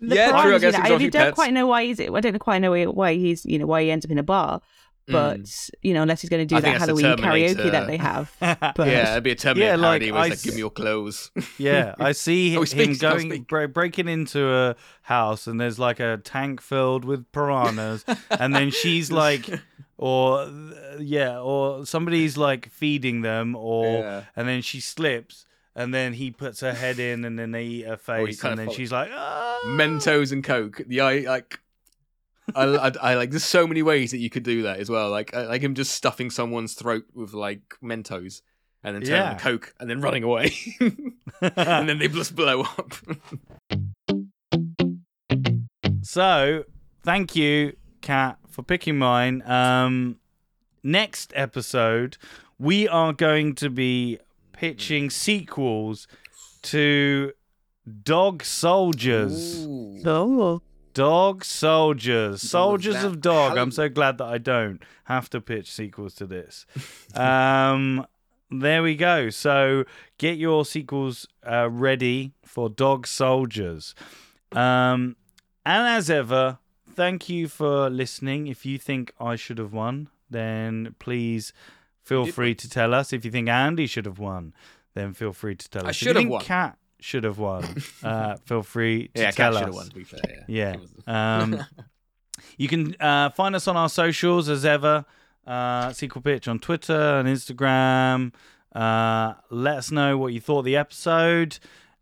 The Yeah, true, I guess you know, I don't pets. quite know why he's. I don't quite know why he's. You know why he ends up in a bar. But you know, unless he's going to do Mm. I that Halloween karaoke that they have. (laughs) But Yeah, it'd be a Terminator Yeah, like, parody where I it's like, give me your clothes. (laughs) Yeah, I see (laughs) Oh, him he speaks, can't going speak. bre- breaking into a house and there's like a tank filled with piranhas and then she's like or yeah, or somebody's like feeding them or Yeah. and then she slips and then he puts her head in and then they eat her face kinda and then she's like ah. Mentos and Coke. The I like. I, I, I like. There's so many ways that you could do that as well. Like, I, like him just stuffing someone's throat with like Mentos, and then turning Yeah. Coke, and then running away, (laughs) and then they just blow up. (laughs) So, thank you, Kat, for picking mine. Um, next episode, we are going to be pitching sequels to Dog Soldiers. oh, Dog Soldiers. Soldiers of Dog. I'm so glad that I don't have to pitch sequels to this. (laughs) um, there we go. So get your sequels uh, ready for Dog Soldiers. Um, and as ever, thank you for listening. If you think I should have won, then please feel free to tell us. If you think Andy should have won, then feel free to tell us. I should have think won. Kat should have won, (laughs) uh, feel free to yeah, tell Kat us. should have won. To be fair, yeah. Yeah. Um, (laughs) You can uh, find us on our socials as ever. Uh, Sequel Pitch on Twitter and Instagram. Uh, let us know what you thought of the episode.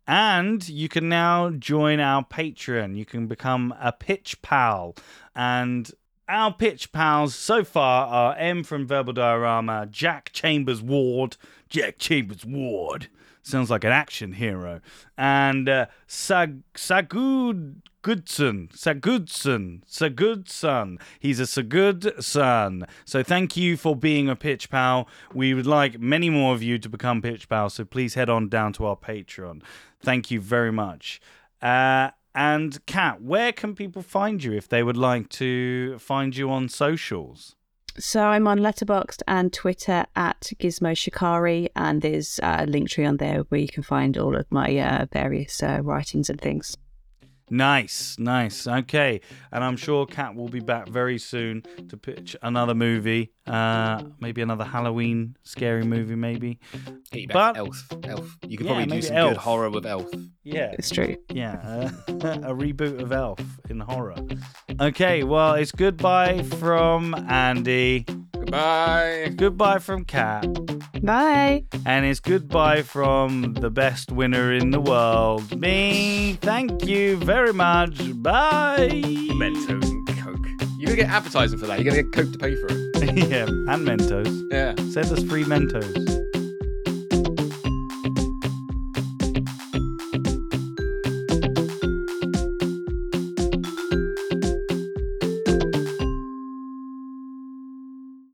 And you can now join our Patreon. You can become a pitch pal. And our pitch pals so far are M from Verbal Diorama, Jack Chambers Ward, Jack Chambers Ward. Sounds like an action hero. And uh, Sag Sagud Goodson, Sagudson, Sagudson. He's a Sagud son. So thank you for being a pitch pal. We would like many more of you to become pitch pals. So please head on down to our Patreon. Thank you very much. Uh, and Kat, where can people find you if they would like to find you on socials? So I'm on Letterboxd and Twitter at Gizmo Shikari, and there's a link tree on there where you can find all of my uh, various uh, writings and things. Nice, nice. Okay, and I'm sure Kat will be back very soon to pitch another movie, uh, maybe another Halloween scary movie, maybe. Get you But- Elf. Elf. You could Yeah, probably do maybe some Elf. good horror with Elf. Yeah, It's true. yeah, uh, (laughs) a reboot of Elf in horror. Okay, well, it's goodbye from Andy, Goodbye. goodbye from Kat. Bye. and it's goodbye from the best winner in the world, me. Thank you very much. Bye. Mentos and Coke. You're gonna get advertising for that. You're gonna get Coke to pay for it. (laughs) yeah, and Mentos. Yeah. Send us free Mentos.